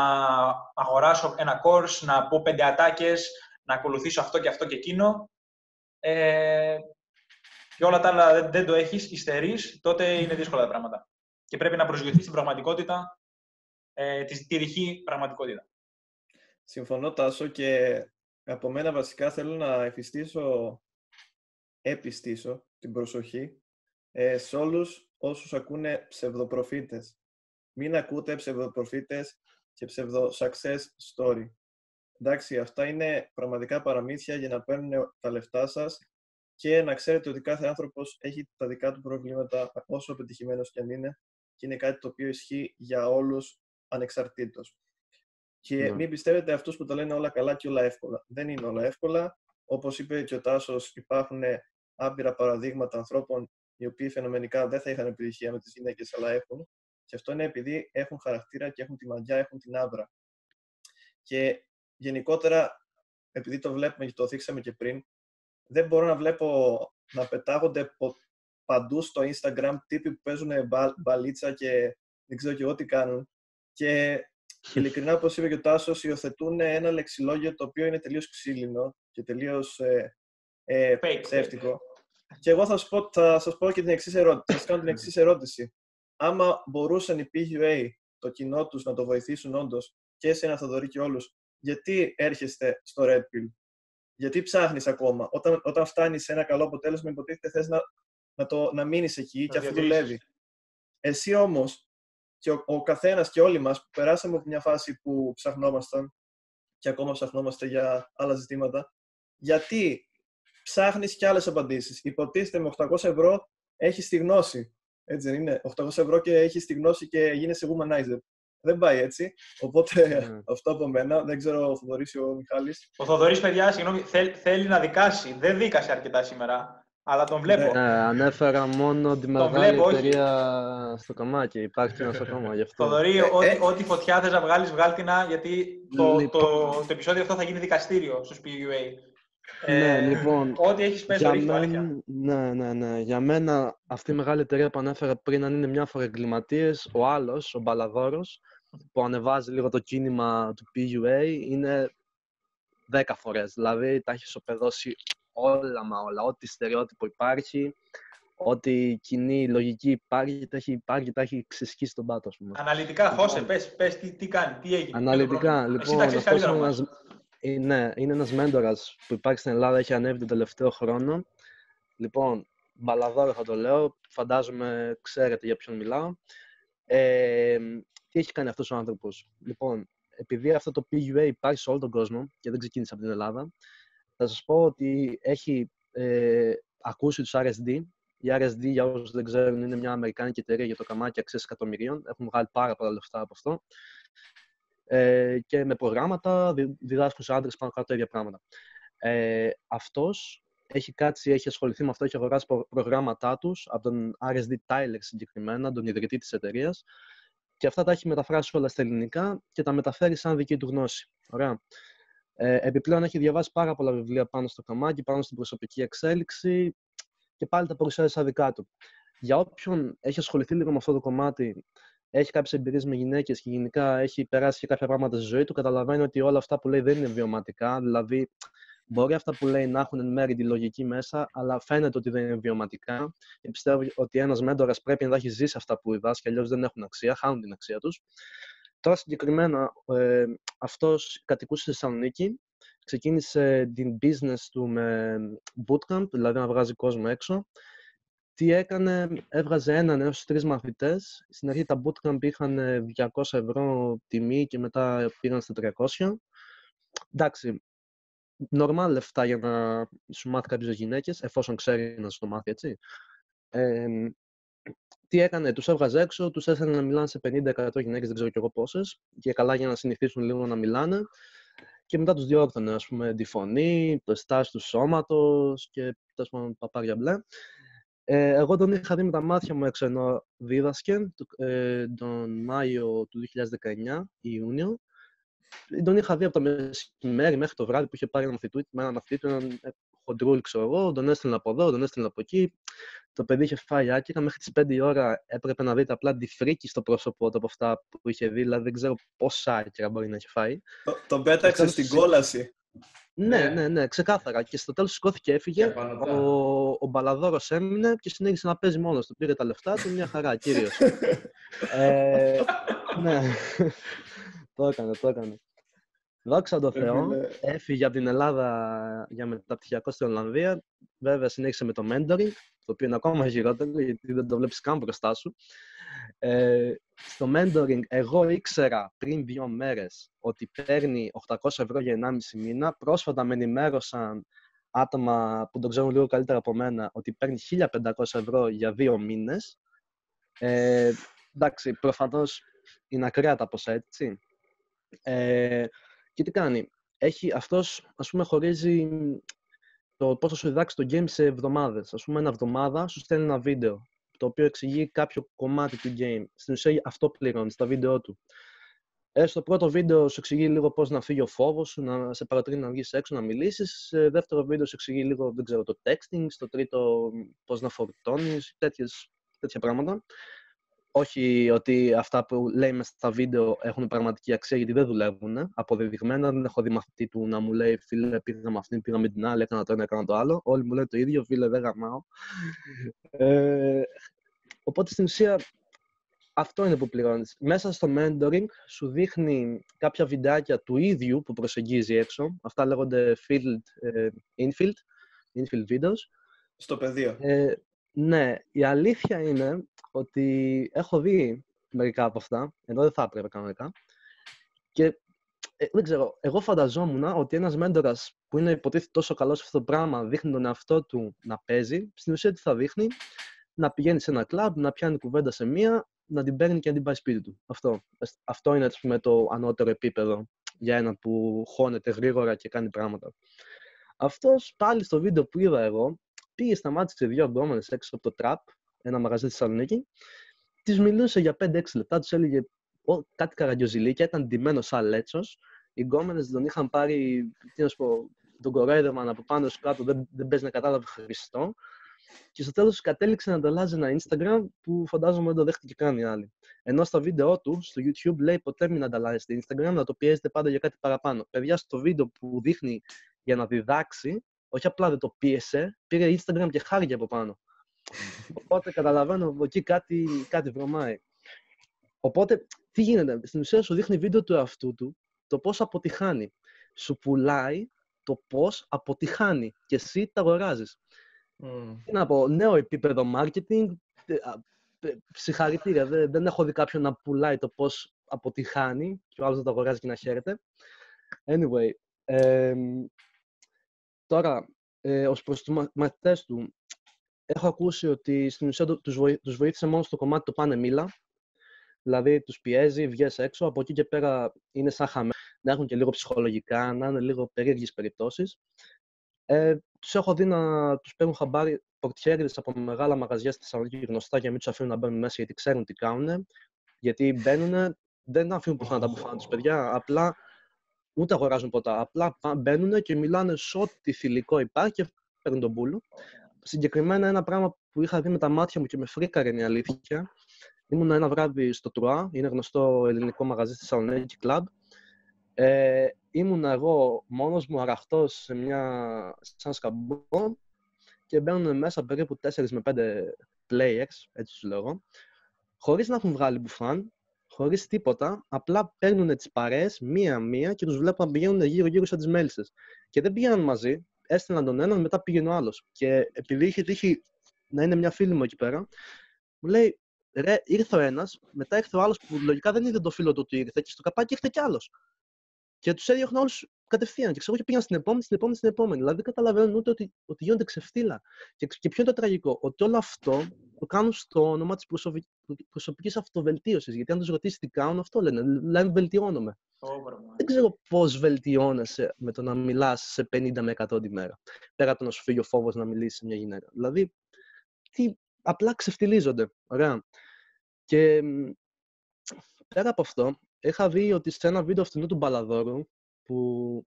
αγοράσω ένα course, να πω πέντε ατάκες, να ακολουθήσω αυτό και αυτό και εκείνο, ε, και όλα τα άλλα δεν, δεν το έχεις, υστερείς, τότε είναι δύσκολα τα πράγματα. Και πρέπει να προσγειωθείς στην πραγματικότητα, ε, τη, τη ρηχή πραγματικότητα. Συμφωνώ, Τάσο, και από μένα βασικά θέλω να εφιστήσω, επιστήσω την προσοχή ε, σε όλους όσους ακούνε ψευδοπροφήτες. Μην ακούτε ψευδοπροφήτες και ψευδο-success story. Εντάξει, αυτά είναι πραγματικά παραμύθια για να παίρνουν τα λεφτά σας και να ξέρετε ότι κάθε άνθρωπος έχει τα δικά του προβλήματα, όσο πετυχημένος κι αν είναι, και είναι κάτι το οποίο ισχύει για όλους ανεξαρτήτως. Και ναι. μην πιστεύετε αυτούς που τα λένε όλα καλά και όλα εύκολα. Δεν είναι όλα εύκολα. Όπως είπε και ο Τάσος, υπάρχουν άπειρα παραδείγματα ανθρώπων οι οποίοι φαινομενικά δεν θα είχαν επιτυχία με τις γυναίκες, αλλά έχουν. Και αυτό είναι επειδή έχουν χαρακτήρα και έχουν τη μαγιά, έχουν την άβρα. Και γενικότερα, επειδή το βλέπουμε και το δείξαμε και πριν, δεν μπορώ να βλέπω να πετάγονται παντού στο Instagram τύποι που παίζουν μπαλίτσα και δεν ξέρω και εγώ τι κάνουν. Και ειλικρινά, όπως είπε και ο Τάσος, υιοθετούν ένα λεξιλόγιο το οποίο είναι τελείως ξύλινο και τελείως ε, ε, ψεύτικο. Και εγώ θα σας πω, θα σας πω και την εξής ερώτηση. Θα σας κάνω την εξής ερώτηση. Άμα μπορούσαν οι PUA, το κοινό τους, να το βοηθήσουν όντως και εσένα Θοδωρή και όλους, γιατί έρχεστε στο Red Pill; Γιατί ψάχνεις ακόμα; Όταν, όταν φτάνεις σε ένα καλό αποτέλεσμα, υποτίθεται θες να, να, το, να μείνεις εκεί και αυτό δουλεύει. Εσύ όμως και ο, ο καθένας και όλοι μας που περάσαμε από μια φάση που ψαχνόμασταν και ακόμα ψαχνόμαστε για άλλα ζητήματα, γιατί ψάχνεις και άλλες απαντήσεις. Υποτίθεται με 800 ευρώ έχεις τη γνώση. Έτσι δεν είναι; 800 ευρώ και έχεις τη γνώση και γίνεσαι womanizer. Δεν πάει έτσι. Οπότε ναι. αυτό από μένα. Δεν ξέρω ο Θοδωρής ή ο Μιχάλης. Ο Θοδωρής, παιδιά, συγγνώμη, θέλ, θέλει να δικάσει. Δεν δίκασε αρκετά σήμερα. Αλλά τον βλέπω. Ναι, ανέφερα μόνο τη μεγάλη εταιρεία στο καμάκι. Υπάρχει ένα ακόμα γι' αυτό. Θοδωρή, ε, ό,τι, ε. ό,τι φωτιά θες να βγάλεις, βγάλει την γιατί το, λοιπόν. το, το, επεισόδιο αυτό θα γίνει δικαστήριο στου PUA. Ναι, ε, λοιπόν. Ό,τι έχεις πέσει για μένα, Ναι, ναι, ναι. Για μένα αυτή η μεγάλη εταιρεία που ανέφερα πριν, αν είναι μια φορά εγκληματίες, ο άλλος, ο Μπαλαδόρος, που ανεβάζει λίγο το κίνημα του PUA, είναι δέκα φορές. Δηλαδή τα έχεις ισοπεδώσει όλα μα όλα. Ό,τι στερεότυπο υπάρχει, ό,τι κοινή λογική υπάρχει, τα έχει, υπάρχει, τα έχει ξεσκίσει τον πάτο, πούμε. Αναλυτικά, Χώσε, πες, πες τι, τι κάνει, τι έγινε. Αναλυτικά, λοιπόν, αυτός είναι είναι, είναι ένας μέντορας που υπάρχει στην Ελλάδα, έχει ανέβει τον τελευταίο χρόνο. Λοιπόν, μπαλαδόρο θα το λέω, φαντάζομαι ξέρετε για ποιον μιλάω. Ε, τι έχει κάνει αυτός ο άνθρωπος. Λοιπόν, επειδή αυτό το PUA υπάρχει σε όλο τον κόσμο και δεν ξεκίνησε από την Ελλάδα, θα σας πω ότι έχει ε, ακούσει τους RSD. Η RSD, για όσους δεν ξέρουν, είναι μια αμερικάνικη εταιρεία για το καμάκι αξίες εκατομμυρίων. Έχουν βγάλει πάρα πολλά λεφτά από αυτό ε, και με προγράμματα διδάσκουν σε άντρες πάνω κάτω τα ίδια πράγματα. Ε, αυτός έχει κάτσει, έχει ασχοληθεί με αυτό, έχει αγοράσει προγράμματά τους από τον RSD Tyler συγκεκριμένα, τον ιδρυτή της εταιρείας. και αυτά τα έχει μεταφράσει όλα στα ελληνικά και τα μεταφέρει σαν δική του γνώση. Ωραία. Ε, επιπλέον έχει διαβάσει πάρα πολλά βιβλία πάνω στο καμάκι, πάνω στην προσωπική εξέλιξη και πάλι τα παρουσιάζει σαν δικά του. Για όποιον έχει ασχοληθεί λίγο με αυτό το κομμάτι έχει κάποιες εμπειρίες με γυναίκες και γενικά έχει περάσει και κάποια πράγματα στη ζωή του, καταλαβαίνει ότι όλα αυτά που λέει δεν είναι βιωματικά. Δηλαδή, μπορεί αυτά που λέει να έχουν εν μέρη τη λογική μέσα, αλλά φαίνεται ότι δεν είναι βιωματικά. Και πιστεύω ότι ένας μέντορας πρέπει να τα έχει ζήσει αυτά που διδάσκει, αλλιώς δεν έχουν αξία, χάνουν την αξία τους. Τώρα συγκεκριμένα, ε, αυτός κατοικούσε στη Θεσσαλονίκη. Ξεκίνησε την business του με bootcamp, δηλαδή να βγάζει κόσμο έξω τι έκανε, έβγαζε έναν έως τρεις μαθητές. Στην αρχή τα bootcamp είχαν 200 ευρώ τιμή και μετά πήγαν στα 300. Εντάξει, νορμάλ λεφτά για να σου μάθει κάποιε γυναίκες, εφόσον ξέρει να σου το μάθει, έτσι. Ε, τι έκανε, τους έβγαζε έξω, τους έστελνε να μιλάνε σε 50-100 γυναίκες, δεν ξέρω κι εγώ πόσες, και καλά για να συνηθίσουν λίγο να μιλάνε. Και μετά τους διόρθωνε, ας πούμε, τη φωνή, το στάση του σώματος και τέλος πάντων παπάρια μπλε. Ε, εγώ τον είχα δει με τα μάτια μου έξω ενώ δίδασκε ε, τον Μάιο του 2019, Ιούνιο. Τον είχα δει από το μεσημέρι μέχρι το βράδυ που είχε πάρει ένα μαθητή, με ένα μαθητή του, έναν χοντρούλ, ξέρω εγώ, τον έστειλε από εδώ, τον έστειλε από εκεί. Το παιδί είχε φάει άκυρα. Μέχρι τις 5 η ώρα έπρεπε να δείτε απλά τη φρίκη στο πρόσωπό του από αυτά που είχε δει. Δηλαδή δεν ξέρω πόσα άκυρα μπορεί να έχει φάει. Το, τον πέταξε στην κόλαση. Ναι, ναι, ναι, ξεκάθαρα. Και στο τέλος σηκώθηκε, έφυγε. Ο, ο Μπαλαδόρος έμεινε και συνέχισε να παίζει μόνος του. Πήρε τα λεφτά του, μια χαρά, κύριο. ε, ναι. το έκανε, το έκανε. Δόξα τω Θεώ, έφυγε από την Ελλάδα για μεταπτυχιακό στην Ολλανδία. Βέβαια, συνέχισε με το mentoring, το οποίο είναι ακόμα χειρότερο, γιατί δεν το βλέπεις καν μπροστά σου. Ε, στο mentoring, εγώ ήξερα πριν δύο μέρες ότι παίρνει 800 ευρώ για 1,5 μήνα. Πρόσφατα με ενημέρωσαν άτομα που το ξέρουν λίγο καλύτερα από μένα ότι παίρνει 1.500 ευρώ για δύο μήνες. Ε, εντάξει, προφανώς είναι ακραία τα ποσά, έτσι. Ε, και τι κάνει. Έχει, αυτός, ας πούμε, χωρίζει το πόσο σου διδάξει το game σε εβδομάδες. Ας πούμε, ένα εβδομάδα σου στέλνει ένα βίντεο το οποίο εξηγεί κάποιο κομμάτι του game. Στην ουσία αυτό πληρώνεις στα βίντεο του. Ε, στο πρώτο βίντεο σου εξηγεί λίγο πώς να φύγει ο φόβος σου, να σε παρατηρεί να βγεις έξω να μιλήσεις. Στο δεύτερο βίντεο σου εξηγεί λίγο, δεν ξέρω, το texting. Στο τρίτο, πώς να φορτώνεις, τέτοια πράγματα όχι ότι αυτά που λέει μέσα στα βίντεο έχουν πραγματική αξία γιατί δεν δουλεύουν. Αποδεδειγμένα δεν έχω δει μαθητή του να μου λέει φίλε πήγα με αυτήν, πήγα με την άλλη, έκανα το ένα, έκανα το άλλο. Όλοι μου λένε το ίδιο, φίλε δεν γαμάω. Ε, οπότε στην ουσία αυτό είναι που πληρώνεις. Μέσα στο mentoring σου δείχνει κάποια βιντεάκια του ίδιου που προσεγγίζει έξω. Αυτά λέγονται field, ε, infield, infield videos. Στο πεδίο. Ε, ναι, η αλήθεια είναι ότι έχω δει μερικά από αυτά, ενώ δεν θα έπρεπε κανονικά. Και ε, δεν ξέρω, εγώ φανταζόμουν ότι ένας μέντορας που είναι υποτίθεται τόσο καλός σε αυτό το πράγμα δείχνει τον εαυτό του να παίζει. Στην ουσία τι θα δείχνει, να πηγαίνει σε ένα κλαμπ, να πιάνει κουβέντα σε μία, να την παίρνει και να την πάει σπίτι του. Αυτό, αυτό είναι πούμε, το ανώτερο επίπεδο για έναν που χώνεται γρήγορα και κάνει πράγματα. Αυτός πάλι στο βίντεο που είδα εγώ πήγε, σταμάτησε δύο γκόμενε έξω από το τραπ, ένα μαγαζί στη Θεσσαλονίκη. Της μιλούσε για 5-6 λεπτά, του έλεγε κάτι καραγκιοζηλίκια, ήταν ντυμένος σαν λέτσος. Οι γκόμενες τον είχαν πάρει, τι να σου πω, τον κορέδευαν από πάνω σου κάτω, δεν, δεν παίζει να κατάλαβε Χριστό. Και στο τέλος κατέληξε να ανταλλάζει ένα Instagram που φαντάζομαι δεν το δέχτηκε καν οι άλλοι. Ενώ στα βίντεο του, στο YouTube, λέει ποτέ μην ανταλλάζετε Instagram, να το πιέζετε πάντα για κάτι παραπάνω. Παιδιά, στο βίντεο που δείχνει για να διδάξει, όχι απλά δεν το πίεσε, πήρε Instagram και χάρηκε από πάνω. Οπότε καταλαβαίνω από εκεί κάτι, κάτι βρωμάει. Οπότε, τι γίνεται, στην ουσία σου δείχνει βίντεο του εαυτού του το πώς αποτυχάνει. Σου πουλάει το πώς αποτυχάνει και εσύ τα αγοράζεις. Mm. Τι να πω, νέο επίπεδο marketing, συγχαρητήρια. Δεν, δεν έχω δει κάποιον να πουλάει το πώς αποτυχάνει και ο άλλος να το αγοράζει και να χαίρεται. Anyway, ε, Τώρα, ε, ως προς τους μαθητές του, έχω ακούσει ότι στην ουσία τους, τους βοήθησε μόνο στο κομμάτι το πάνε μίλα. Δηλαδή, τους πιέζει, βγες έξω, από εκεί και πέρα είναι σαν χαμένοι, να έχουν και λίγο ψυχολογικά, να είναι λίγο περίεργες περιπτώσεις. Ε, τους έχω δει να τους παίρνουν χαμπάρι πορτιέριδες από μεγάλα μαγαζιά στη Θεσσαλονίκη γνωστά για να μην τους αφήνουν να μπαίνουν μέσα γιατί ξέρουν τι κάνουν. Γιατί μπαίνουν, δεν αφήνουν πουθενά τα μπουφάνα τους παιδιά, απλά ούτε αγοράζουν ποτά. Απλά μπαίνουν και μιλάνε σε ό,τι θηλυκό υπάρχει και παίρνουν τον πούλο. Συγκεκριμένα ένα πράγμα που είχα δει με τα μάτια μου και με φρίκαρε είναι η αλήθεια. Ήμουν ένα βράδυ στο Τρουά, είναι γνωστό ελληνικό μαγαζί στη Θεσσαλονίκη Club. Ε, ήμουν εγώ μόνος μου αραχτός σε μια σαν σκαμπό και μπαίνουν μέσα περίπου 4 με 5 players, έτσι τους λέω, χωρίς να έχουν βγάλει μπουφάν, χωρίς τίποτα, απλά παίρνουν τις παρέες μία-μία και τους βλέπω να πηγαίνουν γύρω-γύρω σαν τις μέλισσες. Και δεν πήγαιναν μαζί, έστειλαν τον έναν, μετά πήγαινε ο άλλος. Και επειδή είχε τύχει να είναι μια φίλη μου εκεί πέρα, μου λέει, ρε, ήρθε ο ένας, μετά ήρθε ο άλλος που λογικά δεν είδε το φίλο του ότι ήρθε και στο καπάκι ήρθε κι άλλος. Και τους έδιωχνε όλους κατευθείαν. Και ξέρω και πήγαν στην επόμενη, στην επόμενη, στην επόμενη. Δηλαδή δεν καταλαβαίνουν ούτε ότι, ότι γίνονται ξεφτύλα. Και, και ποιο είναι το τραγικό, ότι όλο αυτό το κάνουν στο όνομα της προσωπικής αυτοβελτίωσης. Γιατί αν τους ρωτήσεις τι κάνουν, αυτό λένε. Λένε βελτιώνομαι. δεν ξέρω πώς βελτιώνεσαι με το να μιλάς σε 50 με 100 τη μέρα. Πέρα από το να σου φύγει ο φόβος να μιλήσεις σε μια γυναίκα. Δηλαδή, τι, απλά ξεφτυλίζονται. Ωραία. Και πέρα από αυτό, είχα δει ότι σε ένα βίντεο αυτού του Μπαλαδόρου που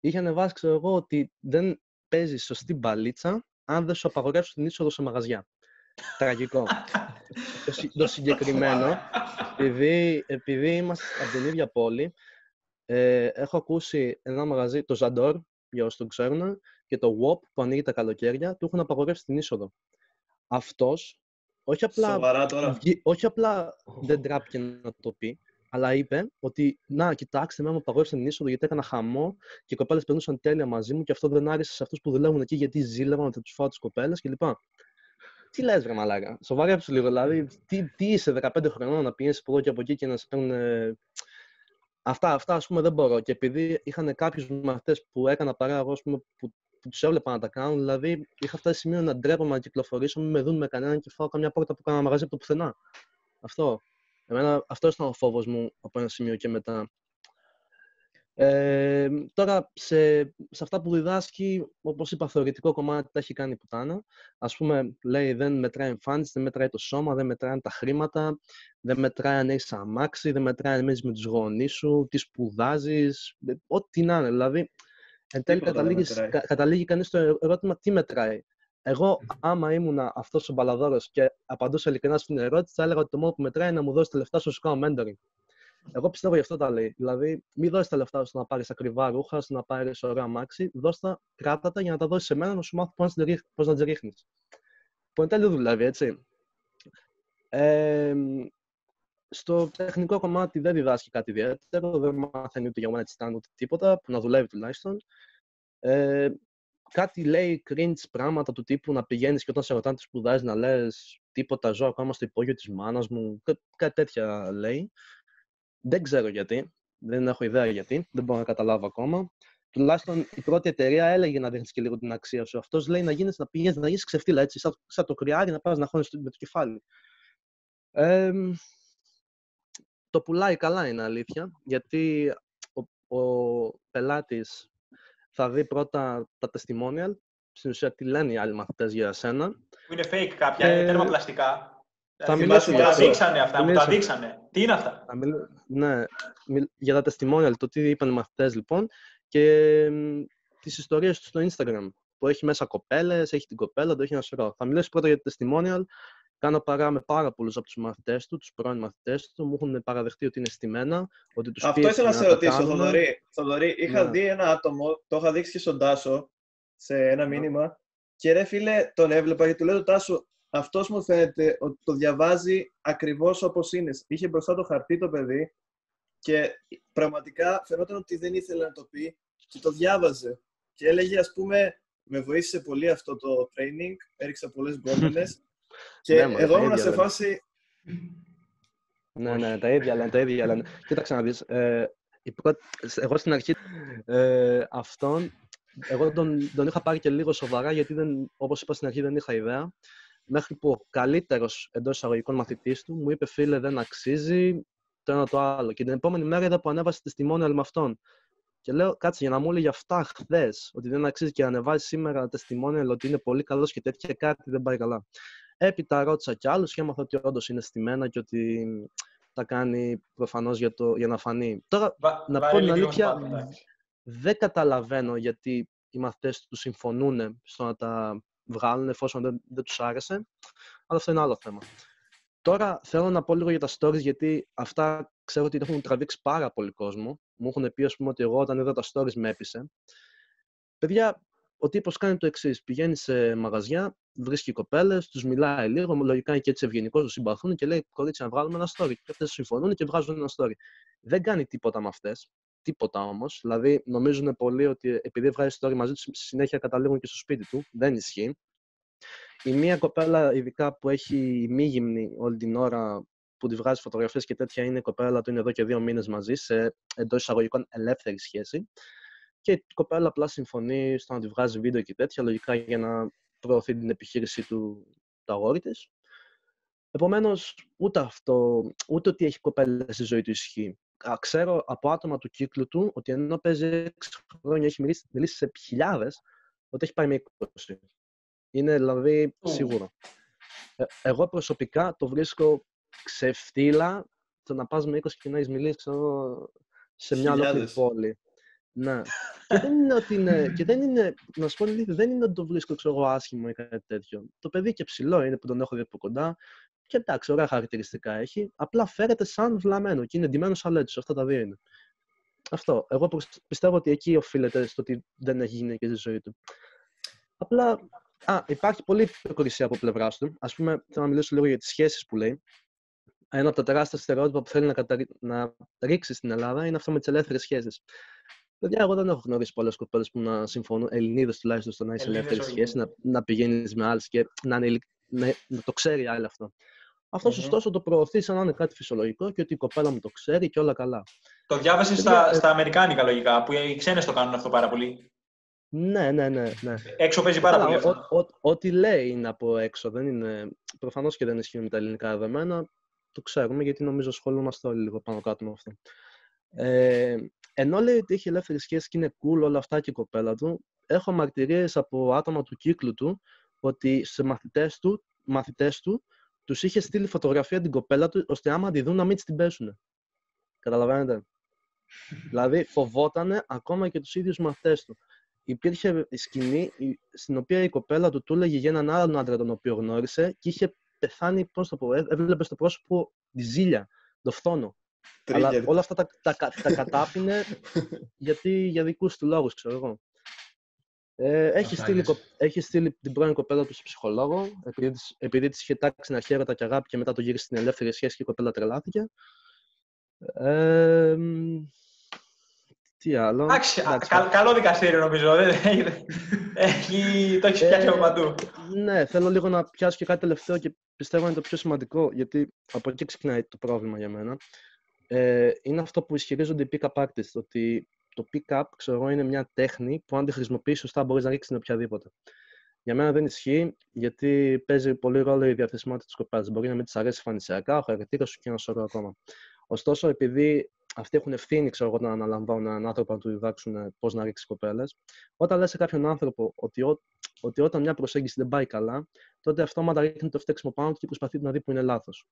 είχε ανεβάσει, ξέρω εγώ, ότι δεν παίζει σωστή μπαλίτσα αν δεν σου απαγορεύσουν την είσοδο σε μαγαζιά. Τραγικό. το, συγκεκριμένο, επειδή, επειδή είμαστε από την ίδια πόλη, ε, έχω ακούσει ένα μαγαζί, το Ζαντόρ, για όσοι το ξέρουν, και το WOP που ανοίγει τα καλοκαίρια, του έχουν απαγορεύσει την είσοδο. Αυτός, όχι απλά, όχι απλά δεν τράπηκε να το πει, αλλά είπε ότι να, κοιτάξτε, με μου παγόρευσαν την είσοδο γιατί έκανα χαμό και οι κοπέλες περνούσαν τέλεια μαζί μου και αυτό δεν άρεσε σε αυτούς που δουλεύουν εκεί γιατί ζήλευαν ότι τους φάω τις κοπέλες κλπ. Τι λες, βρε μαλάκα, σοβαρέψου λίγο. Δηλαδή, τι, τι είσαι 15 χρονών να πηγαίνει από εδώ και από εκεί και να σε παίρνουν. Αυτά, αυτά ας πούμε δεν μπορώ. Και επειδή είχαν κάποιους μαθητές που έκανα παρά εγώ, πούμε, που, που τους έβλεπα να τα κάνουν, δηλαδή είχα φτάσει σημείο να ντρέπομαι να κυκλοφορήσω, μην με δουν με κανέναν και φάω καμιά πόρτα που κάνα μαγαζί από το πουθενά. Αυτό. Εμένα αυτός ήταν ο φόβος μου από ένα σημείο και μετά. Ε, τώρα, σε, σε αυτά που διδάσκει, όπως είπα, θεωρητικό κομμάτι τα έχει κάνει πουτάνα. Ας πούμε, λέει, δεν μετράει εμφάνιση, δεν μετράει το σώμα, δεν μετράει τα χρήματα, δεν μετράει αν έχεις αμάξι, δεν μετράει αν με τους γονείς σου, τι σπουδάζεις, ό,τι να είναι. Δηλαδή, εν τέλει καταλήγεις κανείς στο ερώτημα τι μετράει. Εγώ, άμα ήμουν αυτός ο μπαλαδόρος και απαντούσα ειλικρινά στην ερώτηση, θα έλεγα ότι το μόνο που μετράει είναι να μου δώσει τα λεφτά σου σου κάνω mentoring. Εγώ πιστεύω γι' αυτό τα λέει. Δηλαδή, μην δώσει τα λεφτά σου να πάρεις ακριβά ρούχα, να πάρεις ωραία μάξι. Δώσ' τα, κράτα τα για να τα δώσεις σε μένα να σου μάθω πώς να τις ρίχνεις. Που εν τέλει δουλεύει, έτσι. Ε, στο τεχνικό κομμάτι δεν διδάσκει κάτι ιδιαίτερο, δεν μαθαίνει ούτε για one ούτε τίποτα, που να δουλεύει τουλάχιστον. Ε, κάτι λέει cringe πράγματα του τύπου να πηγαίνεις και όταν σε ρωτάνε τις σπουδάζει να λες τίποτα ζω ακόμα στο υπόγειο της μάνας μου. Κά, κάτι τέτοια λέει. Δεν ξέρω γιατί. Δεν έχω ιδέα γιατί. Δεν μπορώ να καταλάβω ακόμα. Τουλάχιστον η πρώτη εταιρεία έλεγε να δείχνεις και λίγο την αξία σου. Αυτός λέει να γίνει να πηγαίνεις να γίνει ξεφτύλα έτσι, σαν, σαν το κρυάρι να πας να χώνεις με το κεφάλι. Ε, το πουλάει καλά είναι αλήθεια, γιατί ο, ο πελάτης θα δει πρώτα τα testimonial, στην ουσία τι λένε οι άλλοι μαθητές για σένα. Που είναι fake κάποια, ε, είναι τέρμα πλαστικά. Θα μιλήσω για τα δείξανε αυτά, μου τα δείξανε. Τι είναι αυτά; μιλ... Ναι, για τα testimonial, το τι είπαν οι μαθητές λοιπόν και τις ιστορίες τους στο Instagram που έχει μέσα κοπέλες, έχει την κοπέλα, το έχει ένα σωρό. Θα μιλήσω πρώτα για το testimonial Κάνω παρά με πάρα πολλούς από τους μαθητές του, τους πρώην μαθητές του. Μου έχουν παραδεχτεί ότι είναι στημένα. Ότι τους Αυτό ήθελα να σε ρωτήσω, Θοδωρή. Θοδωρή, είχα ναι. δει ένα άτομο, το είχα δείξει και στον Τάσο σε ένα ναι. μήνυμα. Και ρε φίλε, τον έβλεπα και του λέω Τάσο, αυτός μου φαίνεται ότι το διαβάζει ακριβώς όπως είναι. Είχε μπροστά το χαρτί το παιδί και πραγματικά φαινόταν ότι δεν ήθελε να το πει και το διάβαζε. Και έλεγε, ας πούμε, με βοήθησε πολύ αυτό το training, έριξα πολλές γκόμενες Και ναι, εγώ ήμουν σε φάση. Ναι, ναι, τα ίδια λένε, τα ίδια λένε. Κοίταξε να δεις, ε, εγώ στην αρχή ε, αυτόν, εγώ τον, τον είχα πάρει και λίγο σοβαρά, γιατί δεν, όπως είπα στην αρχή δεν είχα ιδέα. Μέχρι που ο καλύτερος εντός εισαγωγικών μαθητής του μου είπε, φίλε, δεν αξίζει το ένα το άλλο. Και την επόμενη μέρα είδα που ανέβασε τη testimonial με αυτόν. Και λέω, κάτσε για να μου έλεγε αυτά χθες, ότι δεν αξίζει και να ανεβάζει σήμερα testimonial ότι είναι πολύ καλός και τέτοια κάτι δεν πάει καλά. Έπειτα ρώτησα κι άλλους και έμαθα ότι όντως είναι στημένα και ότι τα κάνει προφανώς για, για να φανεί. Τώρα, να πω την αλήθεια, δεν καταλαβαίνω γιατί οι μαθητές του συμφωνούν στο να τα βγάλουν εφόσον δεν, δεν τους άρεσε. Αλλά αυτό είναι άλλο θέμα. Τώρα θέλω να πω λίγο για τα stories, γιατί αυτά ξέρω ότι έχουν τραβήξει πάρα πολύ κόσμο. Μου έχουν πει, ας πούμε, ότι εγώ όταν είδα τα stories με έπεισε. Παιδιά, ο τύπος κάνει το εξής. Πηγαίνει σε μαγαζιά, βρίσκει κοπέλες, τους μιλάει λίγο, λογικά είναι και έτσι ευγενικό, τους συμπαθούν και λέει: Κορίτσι, να βγάλουμε ένα story. Και αυτές συμφωνούν και βγάζουν ένα story. Δεν κάνει τίποτα με αυτές. Τίποτα όμως. Δηλαδή, νομίζουν πολύ ότι επειδή βγάζει story μαζί του, συνέχεια καταλήγουν και στο σπίτι του. Δεν ισχύει. Η μία κοπέλα, ειδικά που έχει μη γυμνή όλη την ώρα που τη βγάζει φωτογραφίες και τέτοια, είναι η κοπέλα του είναι εδώ και δύο μήνες μαζί, σε εντός εισαγωγικών ελεύθερη σχέση. και η κοπέλα απλά συμφωνεί στο να τη βγάζει βίντεο και τέτοια, λογικά για να προωθεί την επιχείρηση του, του αγόρι της. Επομένως, ούτε αυτό, ούτε ότι έχει κοπέλα στη ζωή του ισχύει. Ξέρω από άτομα του κύκλου του ότι ενώ παίζει 6 χρόνια, έχει μιλήσει, μιλήσει σε χιλιάδες, ότι έχει πάει με 20. Είναι δηλαδή σίγουρο. Ε, εγώ προσωπικά το βρίσκω ξεφτύλα το να πας με 20 και να έχεις μιλήσει σε μια ολόκληρη πόλη. Ναι. και δεν είναι ότι είναι, και δεν είναι, να σου πω αλήθεια, δεν είναι ότι το βρίσκω ξέρω, εγώ άσχημο ή κάτι τέτοιο. Το παιδί και ψηλό είναι που τον έχω δει από κοντά και εντάξει, ωραία χαρακτηριστικά έχει. Απλά φέρεται σαν βλαμμένο και είναι ντυμένο σαν λέτσο. Αυτά τα δύο είναι. Αυτό. Εγώ πιστεύω ότι εκεί οφείλεται στο ότι δεν έχει γίνει και στη ζωή του. Απλά Α, υπάρχει πολύ υποκρισία από πλευράς του. Α πούμε, θέλω να μιλήσω λίγο για τις σχέσεις που λέει. Ένα από τα τεράστια στερεότυπα που θέλει να, κατα... να ρίξει στην Ελλάδα είναι αυτό με τις ελεύθερες σχέσεις. Παιδιά, εγώ δεν έχω γνωρίσει πολλές κοπέλες που να συμφωνούν, Ελληνίδες τουλάχιστον, στο να έχει ελεύθερη σχέση, να, να πηγαίνεις με άλλες και να, είναι, να, να το ξέρει άλλη αυτό. Αυτό, mm-hmm. ωστόσο, το προωθεί σαν να είναι κάτι φυσιολογικό και ότι η κοπέλα μου το ξέρει και όλα καλά. Το διάβασες στα, στα Αμερικάνικα λογικά, που οι ξένες το κάνουν αυτό πάρα πολύ. Ναι, ναι, ναι. ναι. Έξω παίζει πάρα πολύ αυτό. Ό,τι λέει είναι από έξω. Δεν είναι... Προφανώς και δεν ισχύει με τα ελληνικά δεδομένα. Το ξέρουμε γιατί νομίζω ασχολούμαστε όλοι λίγο πάνω κάτω με αυτό. Ε, ενώ λέει ότι έχει ελεύθερη σχέση και είναι cool όλα αυτά και η κοπέλα του, έχω μαρτυρίες από άτομα του κύκλου του ότι σε μαθητές του, μαθητές του τους είχε στείλει φωτογραφία την κοπέλα του ώστε άμα τη δουν να μην την πέσουν. Καταλαβαίνετε. δηλαδή φοβότανε ακόμα και τους ίδιους μαθητές του υπήρχε σκηνή στην οποία η κοπέλα του του έλεγε για έναν άλλον άντρα τον οποίο γνώρισε και είχε πεθάνει, πώς το πω, έβλεπε στο πρόσωπο τη ζήλια, το φθόνο. Αλλά όλα αυτά τα, τα, τα κατάπινε γιατί για δικούς του λόγους, ξέρω εγώ. Ε, έχει, στείλει, έχει στείλει την πρώην κοπέλα του σε ψυχολόγο, επειδή, επειδή της είχε τάξει να χαίρετα και αγάπη και μετά το γύρισε στην ελεύθερη σχέση και η κοπέλα τρελάθηκε. Ε, τι άλλο; Εντάξει, καλό δικαστήριο νομίζω. έχει, το έχει πιάσει από παντού. Ναι, θέλω λίγο να πιάσω και κάτι τελευταίο και πιστεύω είναι το πιο σημαντικό, γιατί από εκεί ξεκινάει το πρόβλημα για μένα. Ε, είναι αυτό που ισχυρίζονται οι pick-up artists, ότι το pick-up, ξέρω είναι μια τέχνη που αν τη χρησιμοποιήσει σωστά μπορείς να ρίξεις την οποιαδήποτε. Για μένα δεν ισχύει, γιατί παίζει πολύ ρόλο η διαθεσιμότητα της κοπέλα. Μπορεί να μην της αρέσει φανησιακά, ο χαρακτήρας σου και ένα σωρό ακόμα. Ωστόσο, επειδή αυτοί έχουν ευθύνη, ξέρω εγώ, να αναλαμβάνουν έναν άνθρωπο να του διδάξουν πώς να ρίξει κοπέλες. Όταν λες σε κάποιον άνθρωπο ότι, ό, ότι όταν μια προσέγγιση δεν πάει καλά, τότε αυτόματα ρίχνει το φταίξιμο πάνω του και προσπαθεί να δει που είναι λάθος.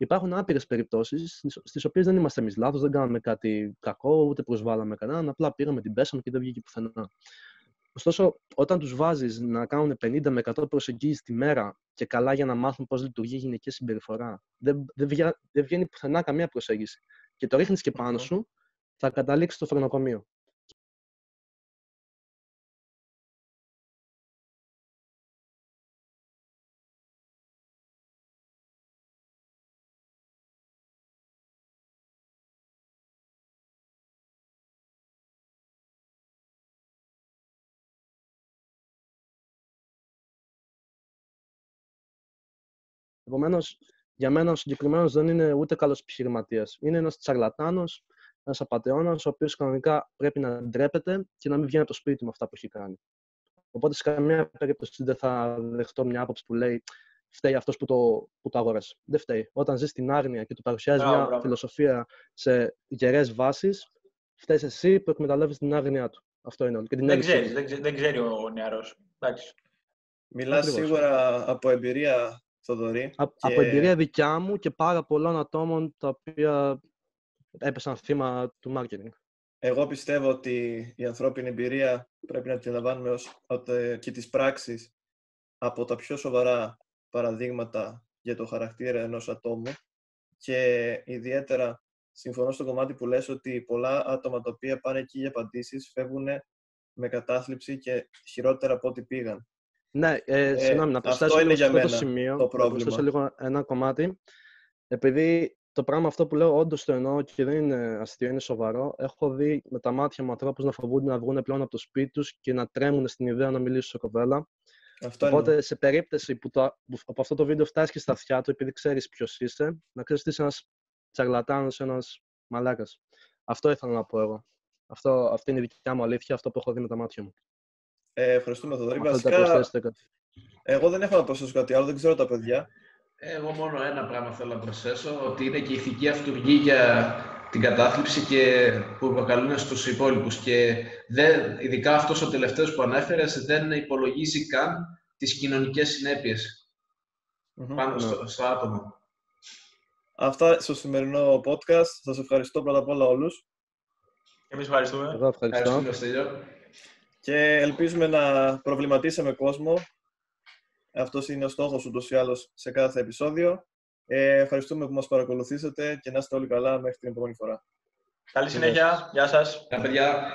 Υπάρχουν άπειρες περιπτώσεις στις οποίες δεν είμαστε εμείς λάθος, δεν κάναμε κάτι κακό, ούτε προσβάλαμε κανέναν, απλά πήγαμε την πέσαμε και δεν βγήκε πουθενά. Ωστόσο, όταν τους βάζεις να κάνουν 50 με 100 προσεγγίσεις τη μέρα και καλά για να μάθουν πώς λειτουργεί η γυναικεία συμπεριφορά, δεν, δεν, δεν βγαίνει πουθενά καμία προσέγγιση και το ρίχνεις και πάνω σου, θα καταλήξεις στο φρενοκομείο. Επομένως, για μένα ο συγκεκριμένος δεν είναι ούτε καλός επιχειρηματίας. Είναι ένας τσαρλατάνος, ένας απαταιώνας, ο οποίος κανονικά πρέπει να ντρέπεται και να μην βγαίνει από το σπίτι με αυτά που έχει κάνει. Οπότε σε καμία περίπτωση δεν θα δεχτώ μια άποψη που λέει φταίει αυτός που το, που το αγόρασε. Δεν φταίει. Όταν ζεις στην άρνεια και του παρουσιάζεις μια φιλοσοφία σε γερές βάσεις, φταίεις εσύ που εκμεταλλεύεις την άρνειά του. Αυτό είναι όλο. Και την δεν, ξέρεις, δεν, δεν ξέρει ο νεαρός. Μιλάς σίγουρα από εμπειρία Θοδωρή. Α, και... Από εμπειρία δικιά μου και πάρα πολλών ατόμων τα οποία έπεσαν θύμα του marketing. Εγώ πιστεύω ότι η ανθρώπινη εμπειρία πρέπει να την λαμβάνουμε ως, και τις πράξεις από τα πιο σοβαρά παραδείγματα για το χαρακτήρα ενός ατόμου και ιδιαίτερα συμφωνώ στο κομμάτι που λες ότι πολλά άτομα τα οποία πάνε εκεί για απαντήσεις φεύγουν με κατάθλιψη και χειρότερα από ό,τι πήγαν. Ναι, ε, ε, συγγνώμη, να προσθέσω λίγο σε αυτό το σημείο. Το πρόβλημα. Να προσθέσω λίγο ένα κομμάτι. Επειδή το πράγμα αυτό που λέω όντως το εννοώ και δεν είναι αστείο, είναι σοβαρό. Έχω δει με τα μάτια μου ανθρώπους να φοβούνται να βγουν πλέον από το σπίτι τους και να τρέμουν στην ιδέα να μιλήσουν σε κοπέλα. Αυτό Οπότε, είναι. σε περίπτωση που, το, που από αυτό το βίντεο φτάσεις και στα αυτιά του, επειδή ξέρεις ποιος είσαι, να ξέρεις ότι είσαι ένας τσαγλατάνο, ένας μαλάκας. Αυτό ήθελα να πω εγώ. Αυτό, αυτή είναι η δικιά μου αλήθεια, αυτό που έχω δει με τα μάτια μου. Ε, ευχαριστούμε, Θοδωρή. Αν θέλετε να Βασικά, προσθέσετε κάτι. εγώ δεν έχω να προσθέσω κάτι άλλο, δεν ξέρω τα παιδιά. Εγώ μόνο ένα πράγμα θέλω να προσθέσω, ότι είναι και η ηθική αυτούργη για την κατάθλιψη και που προκαλούν στους υπόλοιπους. Και δεν, ειδικά αυτός ο τελευταίος που ανέφερες δεν υπολογίζει καν τις κοινωνικές συνέπειες Μμμ. πάνω ναι. στο, στο άτομο. Αυτά στο σημερινό podcast. Σας ευχαριστώ πρώτα απ' όλα όλους Εμείς ευχαριστούμε. Εγώ ευχαριστώ. Ευχαριστούμε, Στέλιο. Και ελπίζουμε να προβληματίσαμε κόσμο. Αυτός είναι ο στόχος ούτως ή άλλως σε κάθε επεισόδιο. Ε, ευχαριστούμε που μας παρακολουθήσατε και να είστε όλοι καλά μέχρι την επόμενη φορά. Καλή συνέχεια. Γεια σας. Γεια, παιδιά.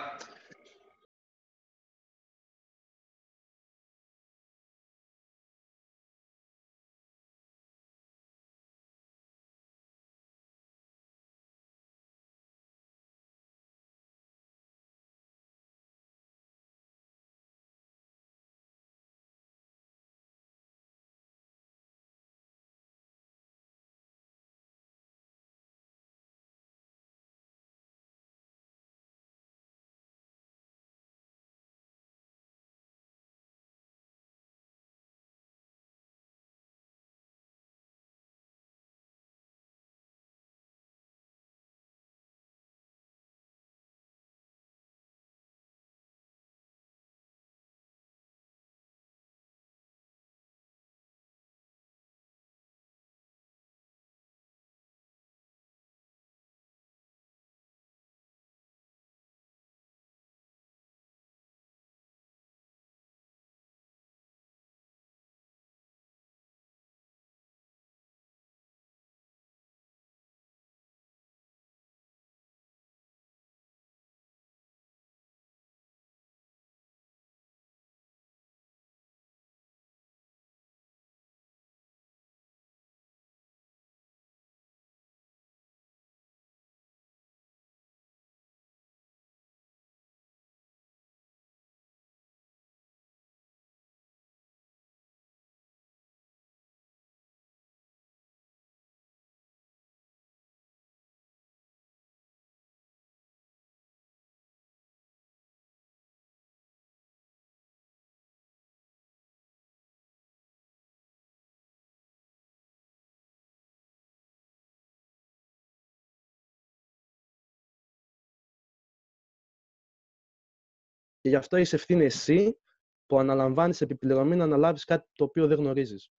Και γι' αυτό είσαι ευθύνη εσύ που αναλαμβάνεις επιπληρωμή να αναλάβεις κάτι το οποίο δεν γνωρίζεις.